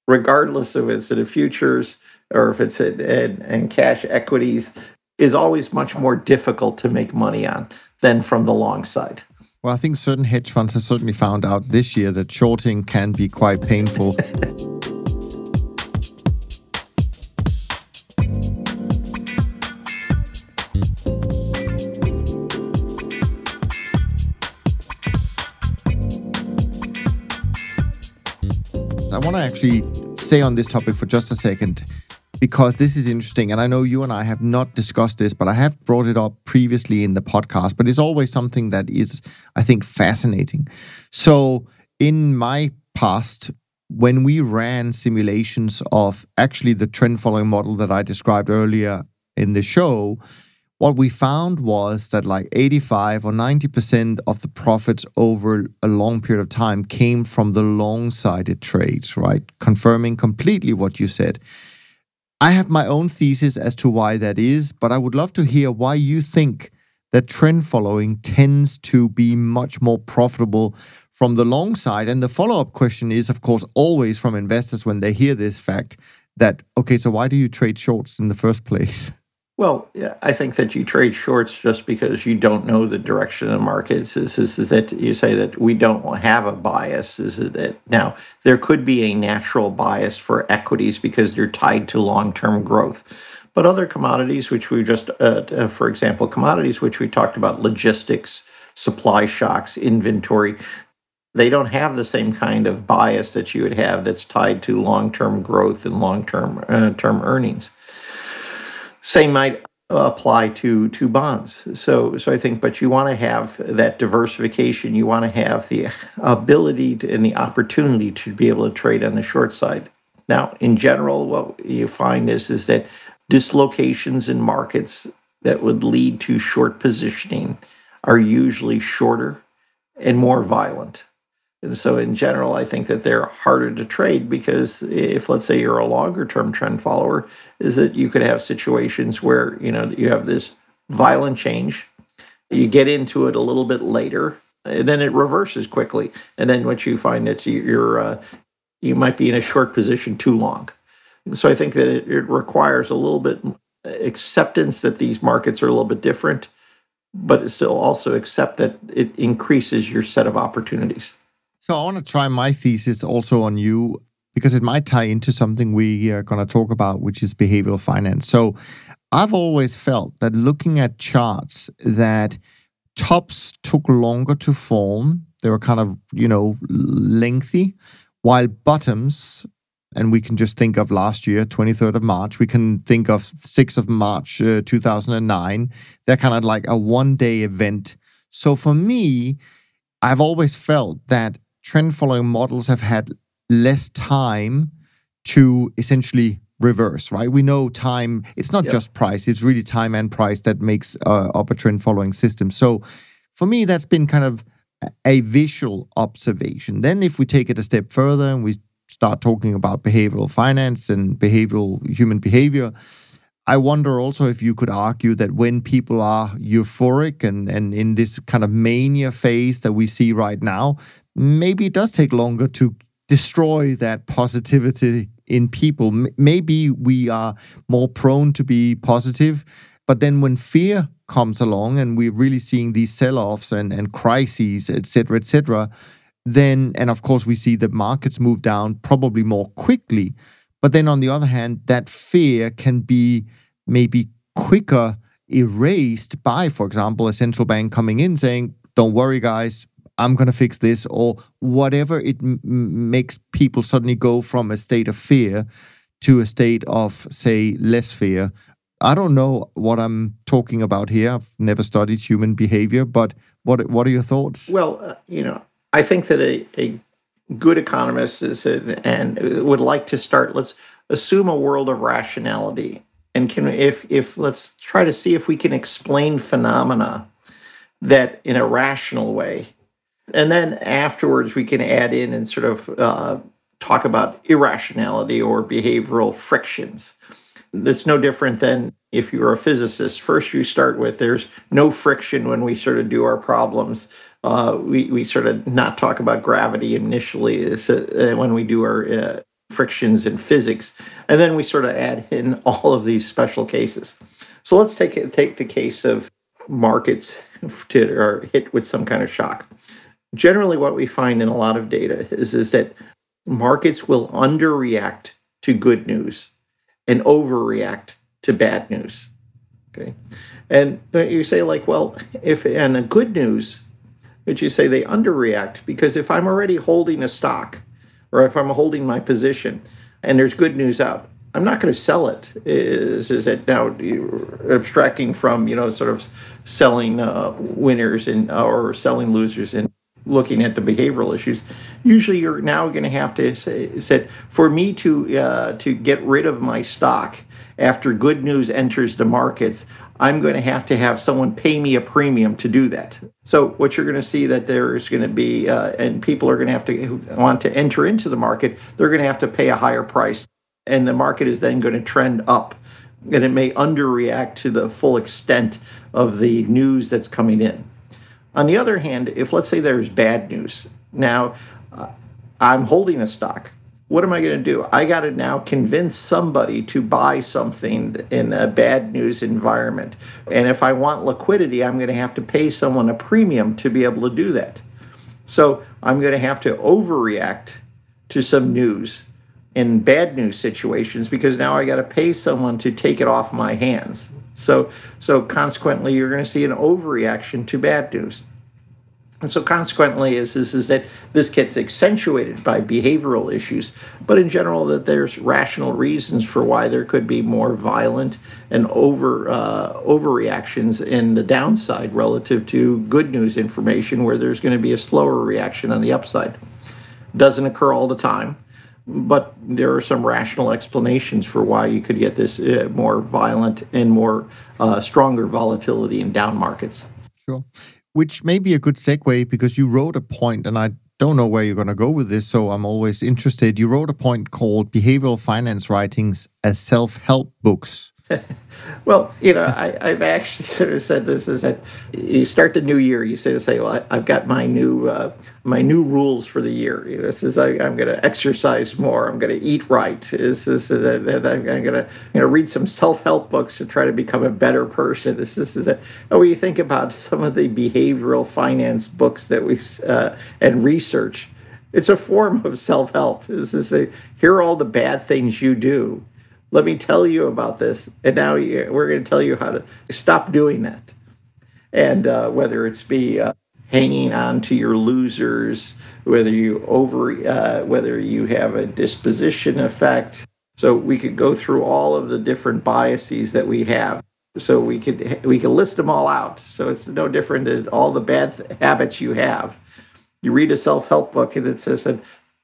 regardless of it's in futures or if it's in, in, in cash equities, is always much more difficult to make money on than from the long side. Well, I think certain hedge funds have certainly found out this year that shorting can be quite painful. I want to actually stay on this topic for just a second because this is interesting. And I know you and I have not discussed this, but I have brought it up previously in the podcast. But it's always something that is, I think, fascinating. So, in my past, when we ran simulations of actually the trend following model that I described earlier in the show, what we found was that like 85 or 90% of the profits over a long period of time came from the long sided trades, right? Confirming completely what you said. I have my own thesis as to why that is, but I would love to hear why you think that trend following tends to be much more profitable from the long side. And the follow up question is, of course, always from investors when they hear this fact that, okay, so why do you trade shorts in the first place? Well, yeah, I think that you trade shorts just because you don't know the direction of the markets. Is, is, is that you say that we don't have a bias? Is it that now there could be a natural bias for equities because they're tied to long term growth. But other commodities, which we just, uh, uh, for example, commodities which we talked about, logistics, supply shocks, inventory, they don't have the same kind of bias that you would have that's tied to long term growth and long term uh, term earnings. Same might uh, apply to to bonds. So so I think, but you want to have that diversification. You want to have the ability to, and the opportunity to be able to trade on the short side. Now, in general, what you find is is that dislocations in markets that would lead to short positioning are usually shorter and more violent. And so, in general, I think that they're harder to trade because if, let's say, you're a longer term trend follower, is that you could have situations where you know you have this violent change, you get into it a little bit later, and then it reverses quickly, and then what you find that you're uh, you might be in a short position too long. So I think that it, it requires a little bit acceptance that these markets are a little bit different, but still also accept that it increases your set of opportunities. So I want to try my thesis also on you because it might tie into something we are going to talk about, which is behavioral finance. So I've always felt that looking at charts that tops took longer to form. They were kind of, you know, lengthy, while bottoms, and we can just think of last year, 23rd of March, we can think of 6th of March, uh, 2009. They're kind of like a one day event. So for me, I've always felt that trend following models have had less time to essentially reverse, right? We know time, it's not yep. just price, it's really time and price that makes uh, up a trend following system. So for me, that's been kind of a visual observation. Then, if we take it a step further and we start talking about behavioral finance and behavioral human behavior, I wonder also if you could argue that when people are euphoric and, and in this kind of mania phase that we see right now, maybe it does take longer to destroy that positivity in people. M- maybe we are more prone to be positive, but then when fear comes along and we're really seeing these sell-offs and, and crises, et cetera, et cetera, then, and of course, we see the markets move down probably more quickly. But then on the other hand, that fear can be maybe quicker erased by, for example, a central bank coming in saying, don't worry, guys, I'm going to fix this, or whatever it m- makes people suddenly go from a state of fear to a state of, say, less fear. I don't know what I'm talking about here. I've never studied human behavior, but what what are your thoughts? Well, uh, you know, I think that a, a good economist is a, and would like to start. Let's assume a world of rationality, and can if if let's try to see if we can explain phenomena that in a rational way, and then afterwards we can add in and sort of uh, talk about irrationality or behavioral frictions. It's no different than if you're a physicist. First, you start with there's no friction when we sort of do our problems. Uh, we, we sort of not talk about gravity initially uh, when we do our uh, frictions in physics. And then we sort of add in all of these special cases. So let's take, take the case of markets to, are hit with some kind of shock. Generally, what we find in a lot of data is, is that markets will underreact to good news and overreact to bad news. Okay. And you say, like, well, if and a good news, but you say they underreact because if I'm already holding a stock or if I'm holding my position and there's good news out, I'm not going to sell it. Is is it now abstracting from you know sort of selling uh, winners and or selling losers and looking at the behavioral issues, usually you're now going to have to say, say for me to uh, to get rid of my stock after good news enters the markets, I'm going to have to have someone pay me a premium to do that. So what you're going to see that there's going to be, uh, and people are going to have to want to enter into the market, they're going to have to pay a higher price, and the market is then going to trend up, and it may underreact to the full extent of the news that's coming in. On the other hand, if let's say there's bad news, now uh, I'm holding a stock. What am I going to do? I got to now convince somebody to buy something in a bad news environment. And if I want liquidity, I'm going to have to pay someone a premium to be able to do that. So I'm going to have to overreact to some news in bad news situations because now I got to pay someone to take it off my hands. So, so consequently, you're going to see an overreaction to bad news. And so consequently is, is, is that this gets accentuated by behavioral issues, but in general that there's rational reasons for why there could be more violent and over uh, overreactions in the downside relative to good news information where there's going to be a slower reaction on the upside. Doesn't occur all the time, but there are some rational explanations for why you could get this uh, more violent and more uh, stronger volatility in down markets. Sure. Which may be a good segue because you wrote a point, and I don't know where you're going to go with this, so I'm always interested. You wrote a point called Behavioral Finance Writings as Self Help Books. well, you know, I, have actually sort of said this is that you start the new year, you sort of say, well, I, have got my new uh, my new rules for the year. You know, this is I, am going to exercise more. I'm going to eat right. This is that I'm going to you know read some self help books to try to become a better person. This, this is that. Oh, when you think about some of the behavioral finance books that we've uh, and research, it's a form of self help. This is a, here are all the bad things you do let me tell you about this. And now we're going to tell you how to stop doing that. And uh, whether it's be uh, hanging on to your losers, whether you over, uh, whether you have a disposition effect. So we could go through all of the different biases that we have. So we could we can list them all out. So it's no different than all the bad habits you have. You read a self help book and it says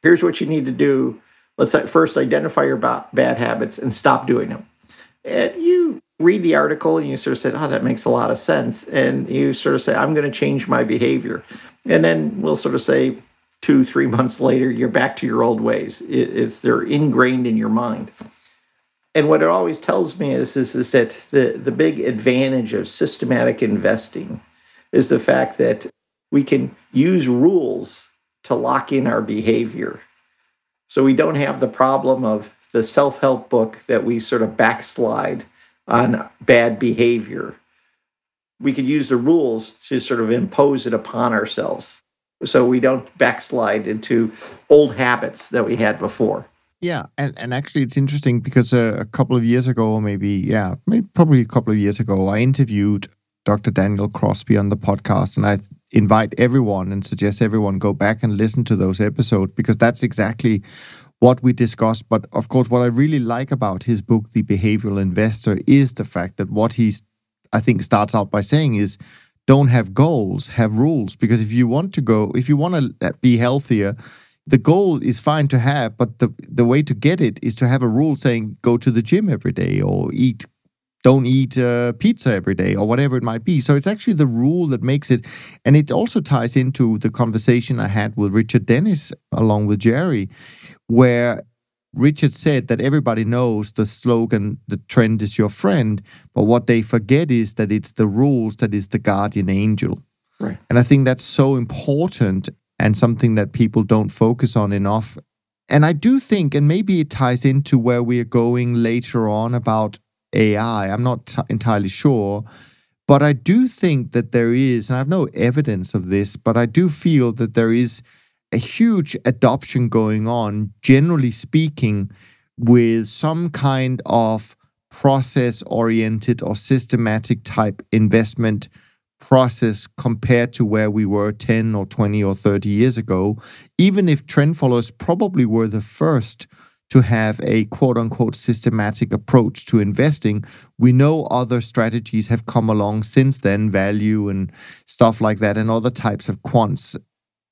here's what you need to do let's uh, first identify your bad habits and stop doing them. And you read the article and you sort of say, oh, that makes a lot of sense. And you sort of say, I'm going to change my behavior. And then we'll sort of say, two, three months later, you're back to your old ways. It, it's they're ingrained in your mind. And what it always tells me is, is, is that the, the big advantage of systematic investing is the fact that we can use rules to lock in our behavior. So we don't have the problem of the self help book that we sort of backslide on bad behavior. We could use the rules to sort of impose it upon ourselves. so we don't backslide into old habits that we had before. Yeah, and, and actually, it's interesting because uh, a couple of years ago, maybe yeah, maybe probably a couple of years ago, I interviewed Dr. Daniel Crosby on the podcast, and I invite everyone and suggest everyone go back and listen to those episodes because that's exactly what we discussed. But of course, what I really like about his book, The Behavioral Investor, is the fact that what he's, I think, starts out by saying is don't have goals, have rules. Because if you want to go, if you want to be healthier, the goal is fine to have, but the the way to get it is to have a rule saying go to the gym every day or eat don't eat uh, pizza every day or whatever it might be. So it's actually the rule that makes it. And it also ties into the conversation I had with Richard Dennis along with Jerry, where Richard said that everybody knows the slogan, the trend is your friend. But what they forget is that it's the rules that is the guardian angel. Right. And I think that's so important and something that people don't focus on enough. And I do think, and maybe it ties into where we're going later on about AI. I'm not t- entirely sure. But I do think that there is, and I have no evidence of this, but I do feel that there is a huge adoption going on, generally speaking, with some kind of process oriented or systematic type investment process compared to where we were 10 or 20 or 30 years ago, even if trend followers probably were the first to have a quote unquote systematic approach to investing. We know other strategies have come along since then, value and stuff like that, and other types of quants.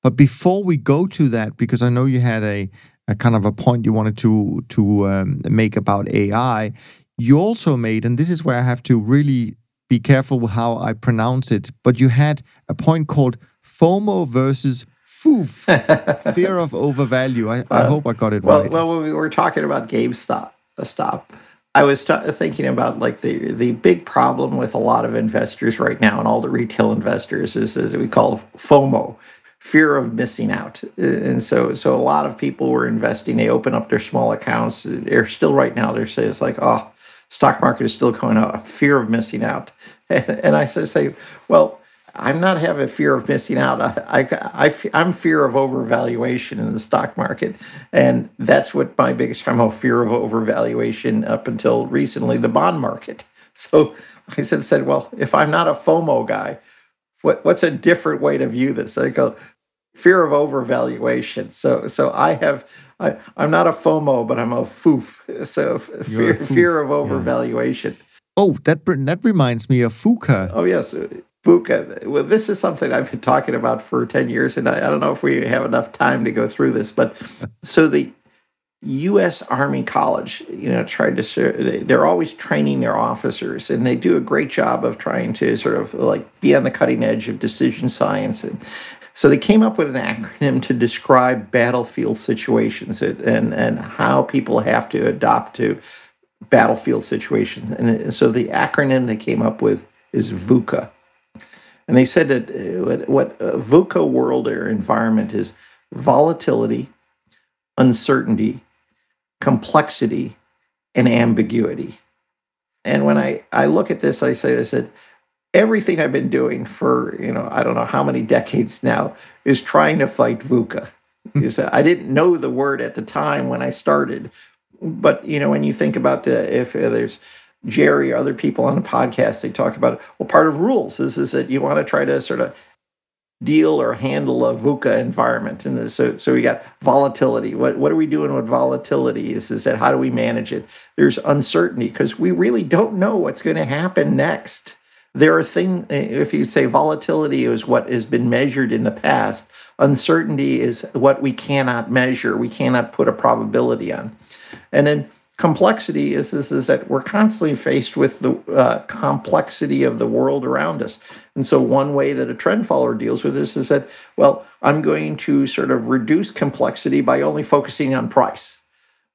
But before we go to that, because I know you had a, a kind of a point you wanted to to um, make about AI, you also made, and this is where I have to really be careful with how I pronounce it, but you had a point called FOMO versus Foof. Fear of overvalue. I, I uh, hope I got it well, right. Well, when we were talking about GameStop, uh, stop, I was t- thinking about like the the big problem with a lot of investors right now and all the retail investors is, is we call FOMO, fear of missing out. Uh, and so so a lot of people were investing. They open up their small accounts. They're still right now. They're saying it's like oh, stock market is still going up. Fear of missing out. And, and I say, well I'm not having fear of missing out. I, I, I, am fear of overvaluation in the stock market. And that's what my biggest I'm a fear of overvaluation up until recently, the bond market. So I said, said well, if I'm not a FOMO guy, what, what's a different way to view this? I go, fear of overvaluation. So so I have I, I'm not a FOMO, but I'm a FOOF. So fear, foof. fear of overvaluation. Yeah. Oh, that that reminds me of VUCA. Oh yes, VUCA. Uh, well, this is something I've been talking about for 10 years, and I, I don't know if we have enough time to go through this, but so the U.S. Army College, you know, tried to, they're always training their officers, and they do a great job of trying to sort of like be on the cutting edge of decision science. And so they came up with an acronym to describe battlefield situations and, and how people have to adopt to battlefield situations. And so the acronym they came up with is VUCA. And they said that uh, what a VUCA world or environment is volatility, uncertainty, complexity, and ambiguity. And when I, I look at this, I say, I said, everything I've been doing for, you know, I don't know how many decades now is trying to fight VUCA. I didn't know the word at the time when I started. But, you know, when you think about the, if there's, Jerry or other people on the podcast, they talk about, well, part of rules is, is that you want to try to sort of deal or handle a VUCA environment. And so, so we got volatility. What, what are we doing with volatility? Is, is that how do we manage it? There's uncertainty because we really don't know what's going to happen next. There are things, if you say volatility is what has been measured in the past, uncertainty is what we cannot measure, we cannot put a probability on. And then complexity is, is, is that we're constantly faced with the uh, complexity of the world around us. And so, one way that a trend follower deals with this is that, well, I'm going to sort of reduce complexity by only focusing on price.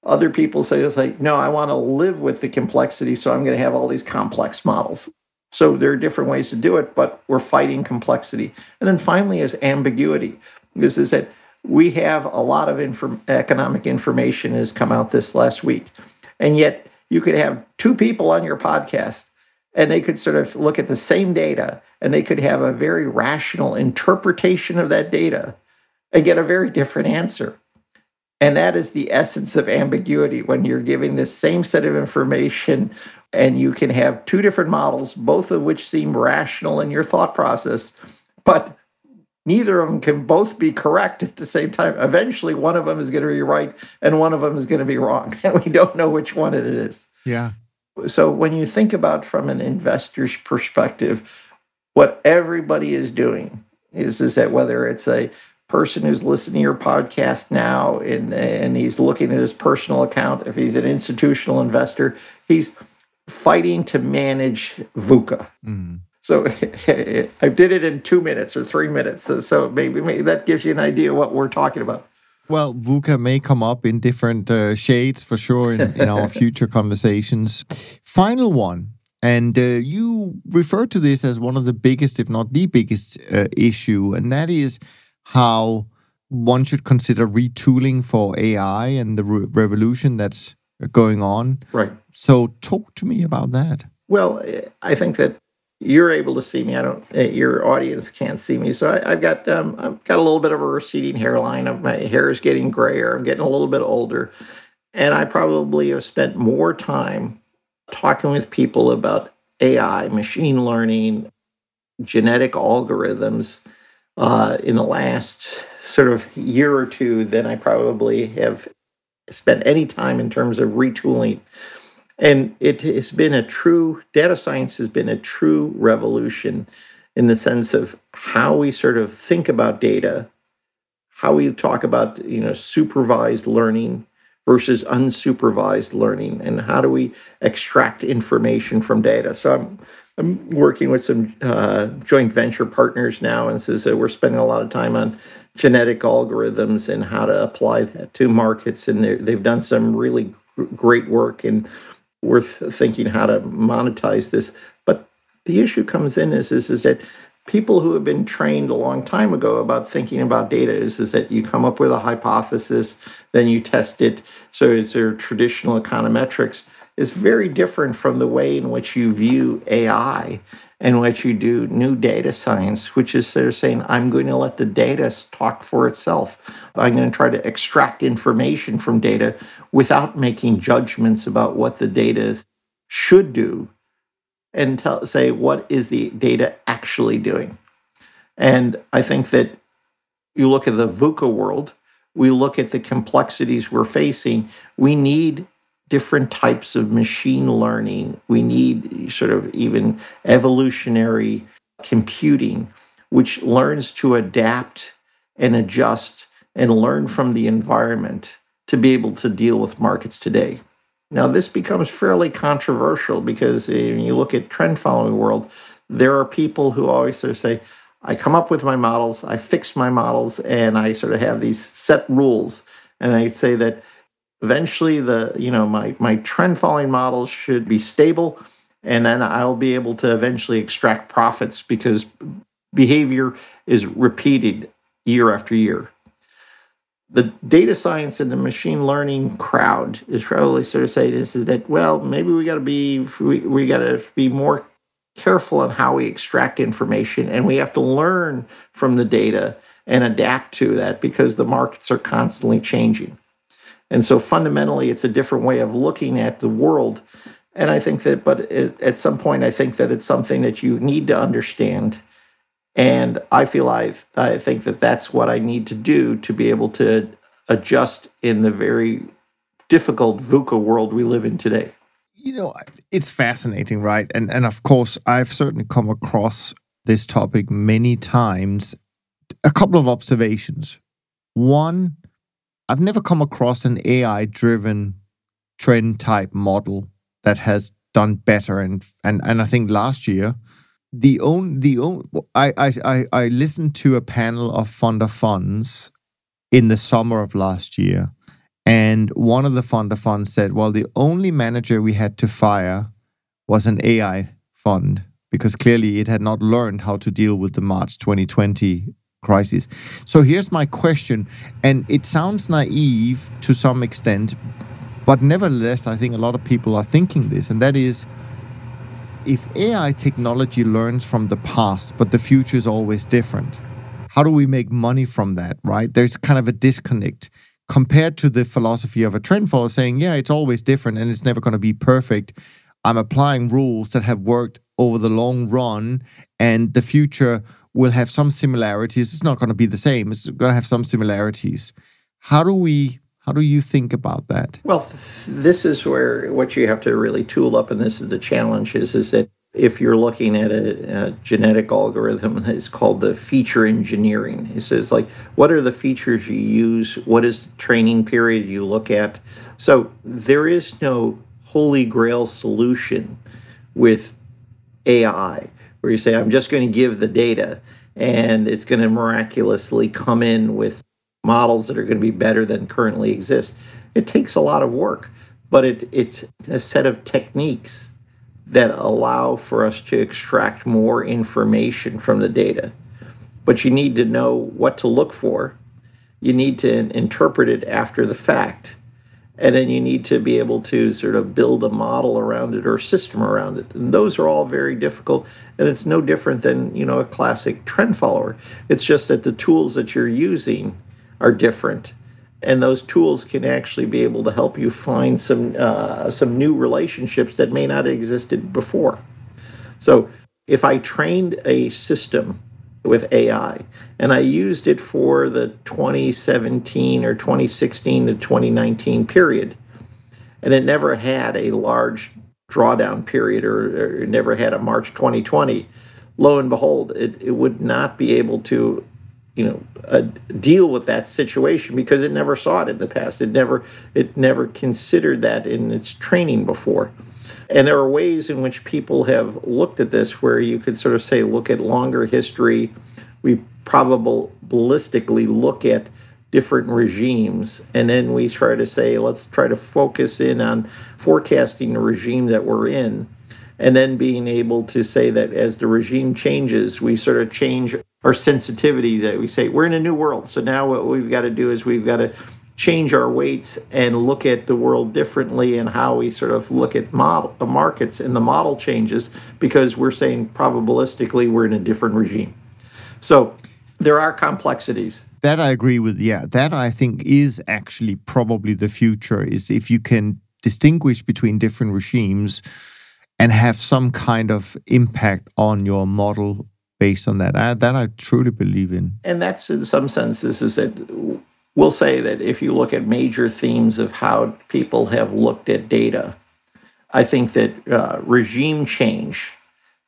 Other people say, it's like, no, I want to live with the complexity, so I'm going to have all these complex models. So, there are different ways to do it, but we're fighting complexity. And then finally, is ambiguity. This is that we have a lot of inform- economic information has come out this last week and yet you could have two people on your podcast and they could sort of look at the same data and they could have a very rational interpretation of that data and get a very different answer. And that is the essence of ambiguity when you're giving the same set of information and you can have two different models, both of which seem rational in your thought process, but neither of them can both be correct at the same time. Eventually, one of them is going to be right and one of them is going to be wrong. And we don't know which one it is. Yeah. So when you think about from an investor's perspective, what everybody is doing is, is that whether it's a person who's listening to your podcast now and, and he's looking at his personal account, if he's an institutional investor, he's fighting to manage VUCA. Mm. So I did it in two minutes or three minutes. So, so maybe, maybe, that gives you an idea what we're talking about. Well, VUCA may come up in different uh, shades for sure in, in our future conversations. Final one. And uh, you refer to this as one of the biggest, if not the biggest, uh, issue, and that is how one should consider retooling for AI and the re- revolution that's going on. Right. So, talk to me about that. Well, I think that you're able to see me. I don't. Uh, your audience can't see me, so I, have got um, I've got a little bit of a receding hairline. My hair is getting grayer. I'm getting a little bit older, and I probably have spent more time talking with people about AI, machine learning, genetic algorithms uh, in the last sort of year or two than I probably have spent any time in terms of retooling and it has been a true, data science has been a true revolution in the sense of how we sort of think about data, how we talk about, you know, supervised learning versus unsupervised learning, and how do we extract information from data. So I'm, I'm working with some uh, joint venture partners now, and so, so we're spending a lot of time on genetic algorithms and how to apply that to markets, and they've done some really great work in worth thinking how to monetize this. But the issue comes in is, is, is that people who have been trained a long time ago about thinking about data is, is that you come up with a hypothesis, then you test it. So it's their traditional econometrics is very different from the way in which you view AI and what you do new data science, which is they're saying, I'm going to let the data talk for itself. I'm going to try to extract information from data without making judgments about what the data should do and tell, say, what is the data actually doing? And I think that you look at the VUCA world, we look at the complexities we're facing, we need different types of machine learning. We need sort of even evolutionary computing, which learns to adapt and adjust and learn from the environment to be able to deal with markets today. Now, this becomes fairly controversial because eh, when you look at trend following world, there are people who always sort of say, I come up with my models, I fix my models, and I sort of have these set rules. And I say that eventually the you know my my trend following models should be stable and then I'll be able to eventually extract profits because behavior is repeated year after year. The data science and the machine learning crowd is probably sort of saying this is that well maybe we got to be we, we got to be more careful on how we extract information and we have to learn from the data and adapt to that because the markets are constantly changing. And so fundamentally, it's a different way of looking at the world. And I think that, but it, at some point, I think that it's something that you need to understand. And I feel I, I think that that's what I need to do to be able to adjust in the very difficult VUCA world we live in today. You know, it's fascinating, right? And and of course, I've certainly come across this topic many times. A couple of observations. One, I've never come across an AI driven trend type model that has done better. And and and I think last year, the only the only I I I listened to a panel of fund of funds in the summer of last year, and one of the fund of funds said, "Well, the only manager we had to fire was an AI fund." Because clearly it had not learned how to deal with the March 2020 crisis. So here's my question, and it sounds naive to some extent, but nevertheless, I think a lot of people are thinking this, and that is if AI technology learns from the past, but the future is always different, how do we make money from that, right? There's kind of a disconnect compared to the philosophy of a trend follower saying, yeah, it's always different and it's never going to be perfect. I'm applying rules that have worked over the long run, and the future will have some similarities. It's not going to be the same. It's going to have some similarities. How do we how do you think about that? Well, this is where what you have to really tool up, and this is the challenge is, is that if you're looking at a, a genetic algorithm, it's called the feature engineering. It says, like, what are the features you use? What is the training period you look at? So there is no holy grail solution with AI where you say, I'm just going to give the data and it's going to miraculously come in with models that are going to be better than currently exist. It takes a lot of work, but it, it's a set of techniques that allow for us to extract more information from the data. But you need to know what to look for. You need to interpret it after the fact. And then you need to be able to sort of build a model around it or a system around it. And those are all very difficult. And it's no different than, you know, a classic trend follower. It's just that the tools that you're using are different and those tools can actually be able to help you find some uh, some new relationships that may not have existed before so if i trained a system with ai and i used it for the 2017 or 2016 to 2019 period. And it never had a large drawdown period or, or never had a march 2020 lo and behold it, it would not be able to you know uh, deal with that situation because it never saw it in the past. It never it never considered that in its training before and there are ways in which people have looked at this where you could sort of say look at longer history we probabilistically look at different regimes and then we try to say let's try to focus in on forecasting the regime that we're in and then being able to say that as the regime changes we sort of change our sensitivity that we say we're in a new world. So now what we've got to do is we've got to change our weights and look at the world differently and how we sort of look at model the uh, markets and the model changes because we're saying probabilistically we're in a different regime. So there are complexities. That I agree with. Yeah, that I think is actually probably the future is if you can distinguish between different regimes and have some kind of impact on your model based on that. I, that I truly believe in. And that's in some senses is that we'll say that if you look at major themes of how people have looked at data, I think that uh, regime change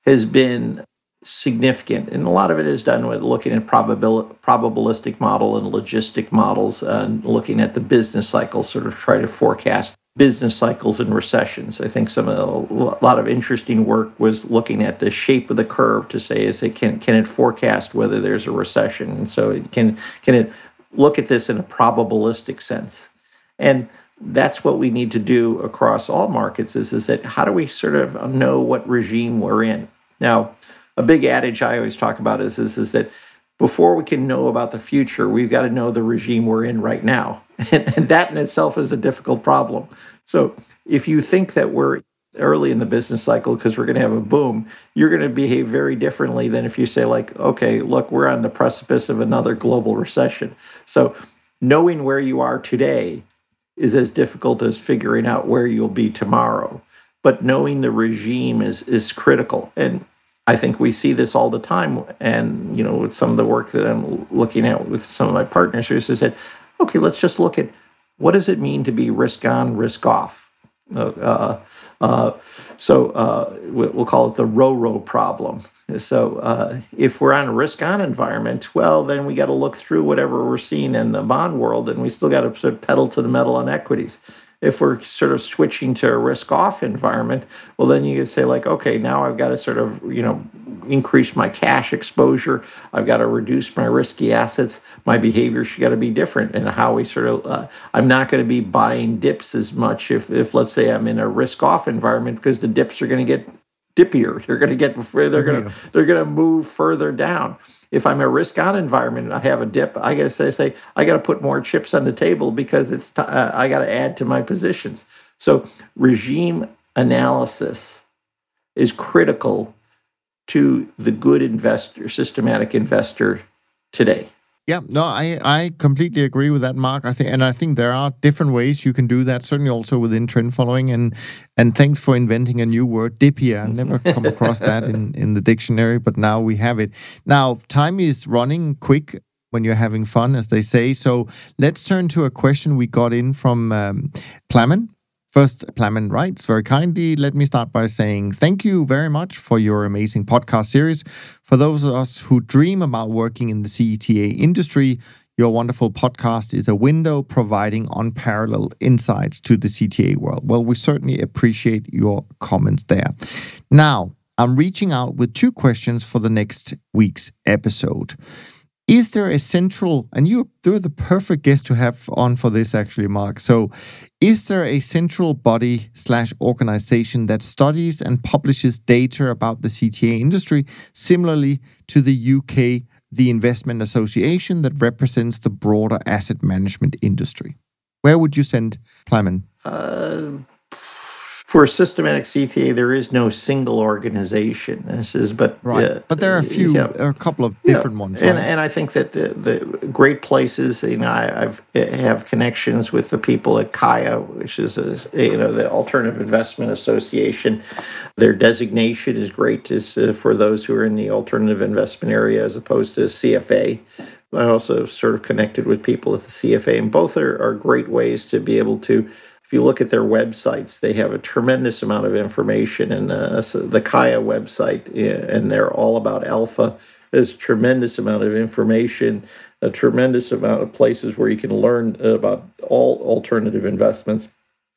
has been significant, and a lot of it is done with looking at probabil- probabilistic model and logistic models, and looking at the business cycle, sort of try to forecast business cycles and recessions. I think some of a lot of interesting work was looking at the shape of the curve to say is it can can it forecast whether there's a recession, and so it can can it look at this in a probabilistic sense, and that's what we need to do across all markets. Is is that how do we sort of know what regime we're in now? A big adage I always talk about is is, is that before we can know about the future, we've got to know the regime we're in right now. And, and, that in itself is a difficult problem. So if you think that we're early in the business cycle because we're going to have a boom, you're going to behave very differently than if you say, like, okay, look, we're on the precipice of another global recession. So knowing where you are today is as difficult as figuring out where you'll be tomorrow. But knowing the regime is is critical. And I think we see this all the time. And, you know, with some of the work that I'm looking at with some of my partners is that, okay, let's just look at what does it mean to be risk on, risk off? Uh, uh, so uh, we'll call it the RORO problem. So uh, if we're on a risk-on environment, well, then we got to look through whatever we're seeing in the bond world, and we still got to pedal to the metal on equities if we're sort of switching to a risk off environment, well, then you can say, like, okay, now I've got to sort of, you know, increase my cash exposure. I've got to reduce my risky assets. My behavior should got to be different. And how we sort of, uh, I'm not going to be buying dips as much if, if let's say I'm in a risk off environment because the dips are going to get dippier. They're going to get, they're going to, they're going to move further down if I'm a risk on environment and I have a dip, I got to say, say I got to put more chips on the table because it's uh, I got to add to my positions. So regime analysis is critical to the good investor, systematic investor today. Yeah, no, I, I completely agree with that, Mark. I think, and I think there are different ways you can do that. Certainly, also within trend following, and and thanks for inventing a new word, dippier. I never come across that in in the dictionary, but now we have it. Now, time is running quick when you're having fun, as they say. So let's turn to a question we got in from um, Plamen. First, Plamen writes very kindly, let me start by saying thank you very much for your amazing podcast series. For those of us who dream about working in the CTA industry, your wonderful podcast is a window providing unparalleled insights to the CTA world. Well, we certainly appreciate your comments there. Now, I'm reaching out with two questions for the next week's episode. Is there a central, and you are the perfect guest to have on for this, actually, Mark. So, is there a central body slash organization that studies and publishes data about the CTA industry, similarly to the UK, the Investment Association that represents the broader asset management industry? Where would you send Plamen? Uh, for systematic CTA, there is no single organization. This is, but right. Uh, but there are a few, yeah. a couple of different yeah. ones, and right? and I think that the, the great places. You know, I, I've have connections with the people at CAIA, which is a, you know the Alternative Investment Association. Their designation is great, is uh, for those who are in the alternative investment area, as opposed to CFA. I also sort of connected with people at the CFA, and both are, are great ways to be able to if you look at their websites, they have a tremendous amount of information. And uh, so the CAIA website, and they're all about alpha. There's a tremendous amount of information, a tremendous amount of places where you can learn about all alternative investments.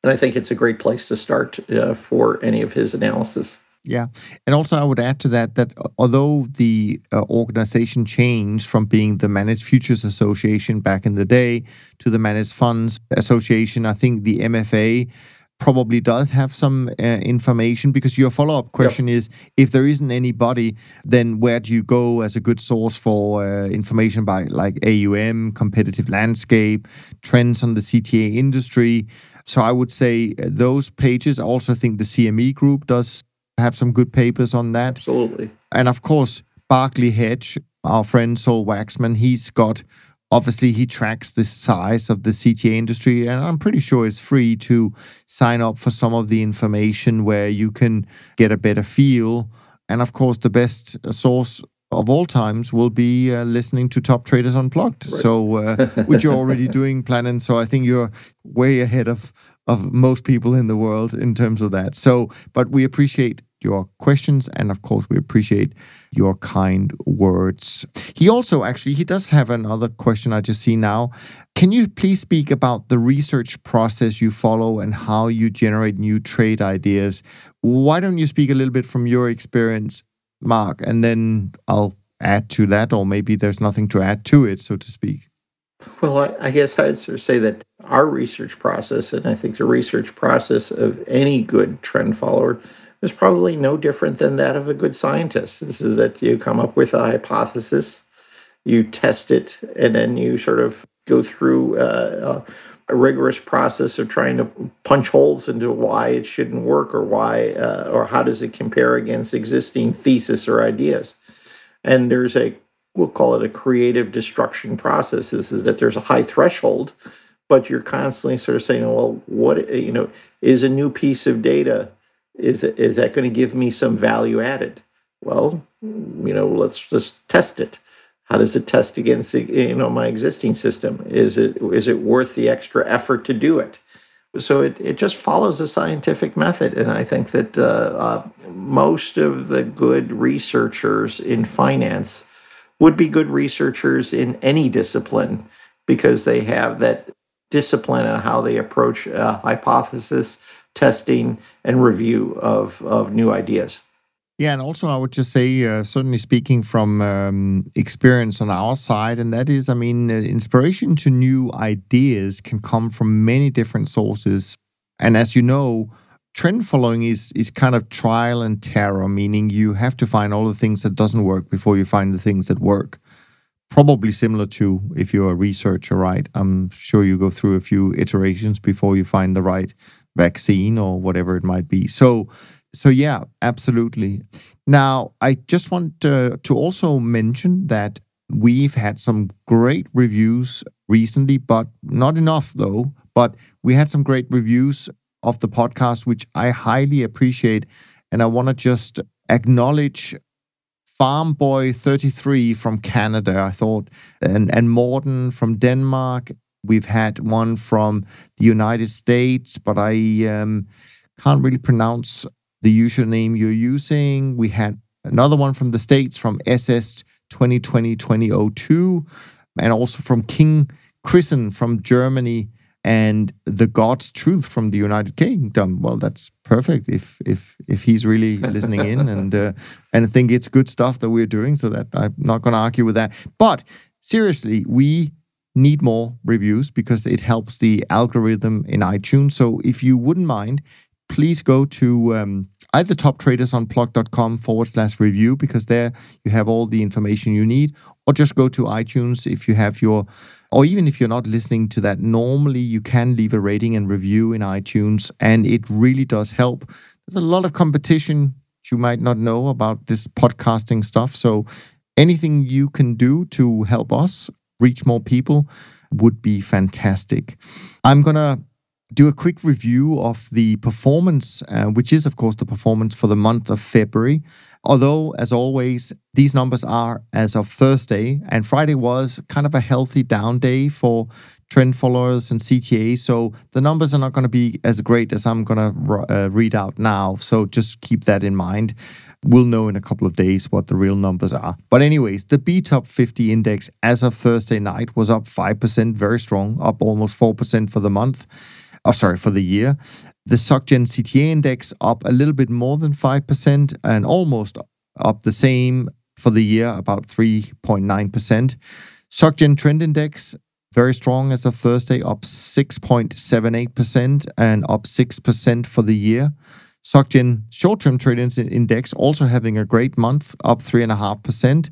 And I think it's a great place to start uh, for any of his analysis. Yeah. And also, I would add to that that although the uh, organization changed from being the Managed Futures Association back in the day to the Managed Funds Association, I think the MFA probably does have some uh, information because your follow up question yep. is if there isn't anybody, then where do you go as a good source for uh, information about like AUM, competitive landscape, trends on the CTA industry? So I would say uh, those pages. I also think the CME group does have some good papers on that. Absolutely. And of course, Barclay Hedge, our friend Sol Waxman, he's got obviously he tracks the size of the CTA industry, and I'm pretty sure it's free to sign up for some of the information where you can get a better feel. And of course, the best source of all times will be uh, listening to Top Traders Unplugged. Right. So, uh, which you're already doing, Plamen. So I think you're way ahead of of most people in the world in terms of that. So, but we appreciate your questions and of course we appreciate your kind words. He also actually he does have another question I just see now. Can you please speak about the research process you follow and how you generate new trade ideas? Why don't you speak a little bit from your experience, Mark, and then I'll add to that or maybe there's nothing to add to it so to speak. Well, I, I guess I'd sort of say that our research process, and I think the research process of any good trend follower, is probably no different than that of a good scientist. This is that you come up with a hypothesis, you test it, and then you sort of go through uh, a rigorous process of trying to punch holes into why it shouldn't work or why uh, or how does it compare against existing thesis or ideas. And there's a we'll call it a creative destruction process. This is that there's a high threshold, but you're constantly sort of saying, well, what you know is a new piece of data? Is is that going to give me some value added? Well, you know, let's just test it. How does it test against you know my existing system? Is it is it worth the extra effort to do it? So it, it just follows a scientific method, and I think that uh, uh, most of the good researchers in finance would be good researchers in any discipline because they have that discipline and how they approach uh, hypothesis testing and review of, of new ideas. Yeah, and also I would just say, uh, certainly speaking from um, experience on our side, and that is, I mean, uh, inspiration to new ideas can come from many different sources. And as you know, trend following is is kind of trial and terror, meaning you have to find all the things that doesn't work before you find the things that work. Probably similar to if you're a researcher, right? I'm sure you go through a few iterations before you find the right vaccine or whatever it might be. So, so yeah, absolutely. Now, I just want uh, to also mention that We've had some great reviews recently, but not enough though. But we had some great reviews of the podcast, which I highly appreciate. And I want to just acknowledge Farm Boy 33 from Canada, I thought, and, and Morden from Denmark. We've had one from the United States, but I um, can't really pronounce the username you're using. We had another one from the States from SS 2020 2002, and also from King Chrisen from Germany and the God's truth from the United Kingdom. Well, that's perfect if if if he's really listening in and uh, and I think it's good stuff that we're doing. So that I'm not going to argue with that. But seriously, we need more reviews because it helps the algorithm in iTunes. So if you wouldn't mind, please go to um, either toptradersunplugged.com forward slash review because there you have all the information you need, or just go to iTunes if you have your, or even if you're not listening to that, normally you can leave a rating and review in iTunes, and it really does help. There's a lot of competition you might not know about this podcasting stuff. So anything you can do to help us reach more people would be fantastic. I'm going to do a quick review of the performance, uh, which is, of course, the performance for the month of February. Although, as always, these numbers are as of Thursday, and Friday was kind of a healthy down day for trend followers and CTA. So the numbers are not going to be as great as I'm going to uh, read out now. So just keep that in mind. We'll know in a couple of days what the real numbers are. But, anyways, the BTOP50 index as of Thursday night was up 5%, very strong, up almost 4% for the month oh, sorry, for the year. The SocGen CTA index up a little bit more than 5% and almost up the same for the year, about 3.9%. SocGen Trend Index, very strong as of Thursday, up 6.78% and up 6% for the year. SocGen Short Term Trading Index also having a great month, up 3.5%,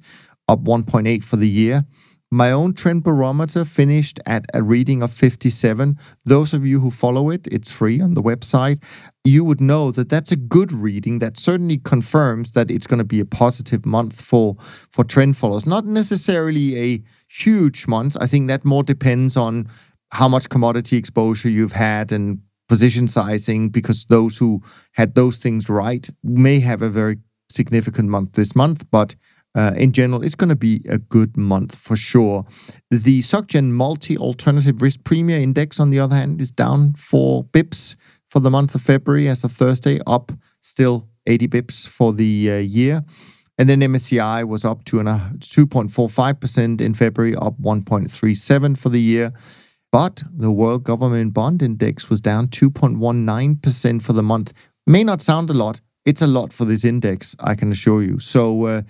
up 1.8 for the year. My own trend barometer finished at a reading of 57. Those of you who follow it, it's free on the website. You would know that that's a good reading. That certainly confirms that it's going to be a positive month for for trend followers. Not necessarily a huge month. I think that more depends on how much commodity exposure you've had and position sizing because those who had those things right may have a very significant month this month, but uh, in general, it's going to be a good month for sure. The SocGen Multi Alternative Risk Premia Index, on the other hand, is down four bips for the month of February as of Thursday, up still 80 bips for the uh, year. And then MSCI was up to 2.45% in February, up 1.37 for the year. But the World Government Bond Index was down 2.19% for the month. May not sound a lot. It's a lot for this index, I can assure you. So, uh,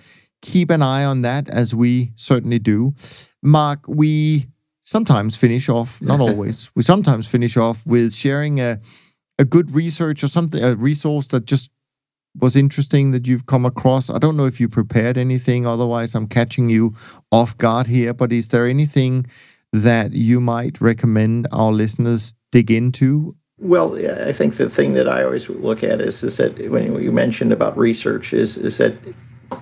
keep an eye on that as we certainly do. Mark, we sometimes finish off, not always, we sometimes finish off with sharing a, a good research or something, a resource that just was interesting that you've come across. I don't know if you prepared anything, otherwise, I'm catching you off guard here, but is there anything that you might recommend our listeners dig into well, I think the thing that I always look at is is that when you mentioned about research is is that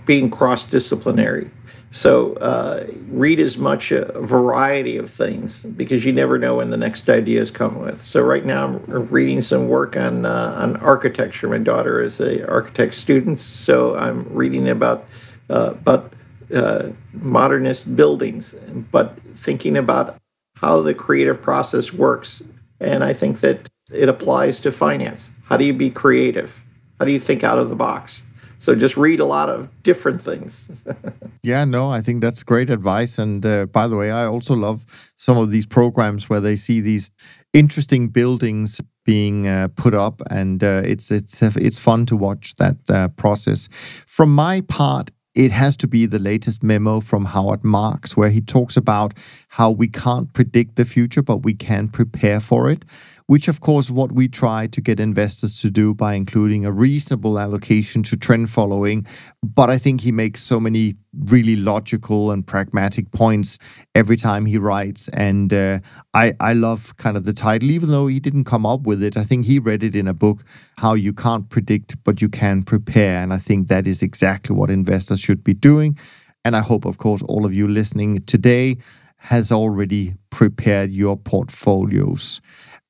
being cross disciplinary. So uh, read as much a variety of things because you never know when the next ideas come with. So right now I'm reading some work on uh, on architecture. My daughter is a architect student, so I'm reading about uh, about uh, modernist buildings, but thinking about how the creative process works. And I think that it applies to finance. How do you be creative? How do you think out of the box? So just read a lot of different things. yeah, no, I think that's great advice. And uh, by the way, I also love some of these programs where they see these interesting buildings being uh, put up, and uh, it's it's it's fun to watch that uh, process. From my part, it has to be the latest memo from Howard Marks, where he talks about how we can't predict the future, but we can prepare for it which of course what we try to get investors to do by including a reasonable allocation to trend following. But i think he makes so many really logical and pragmatic points every time he writes. And uh, i i love kind of the title even though he didn't come up with it. I think he read it in a book how you can't predict but you can prepare. And i think that is exactly what investors should be doing. And I hope, of course, all of you listening today has already prepared your portfolios.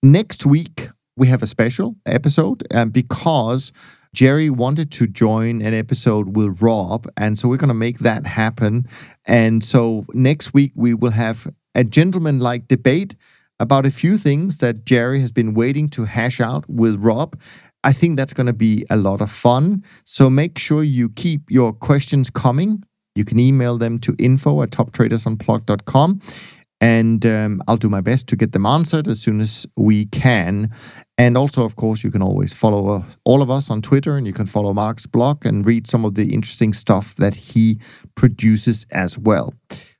Next week, we have a special episode um, because Jerry wanted to join an episode with Rob. And so we're going to make that happen. And so next week, we will have a gentleman like debate about a few things that Jerry has been waiting to hash out with Rob. I think that's going to be a lot of fun. So make sure you keep your questions coming. You can email them to info at toptradersunplugged.com. And um, I'll do my best to get them answered as soon as we can. And also, of course, you can always follow uh, all of us on Twitter and you can follow Mark's blog and read some of the interesting stuff that he produces as well.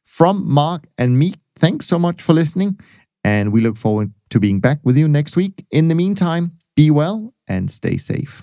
From Mark and me, thanks so much for listening. And we look forward to being back with you next week. In the meantime, be well and stay safe.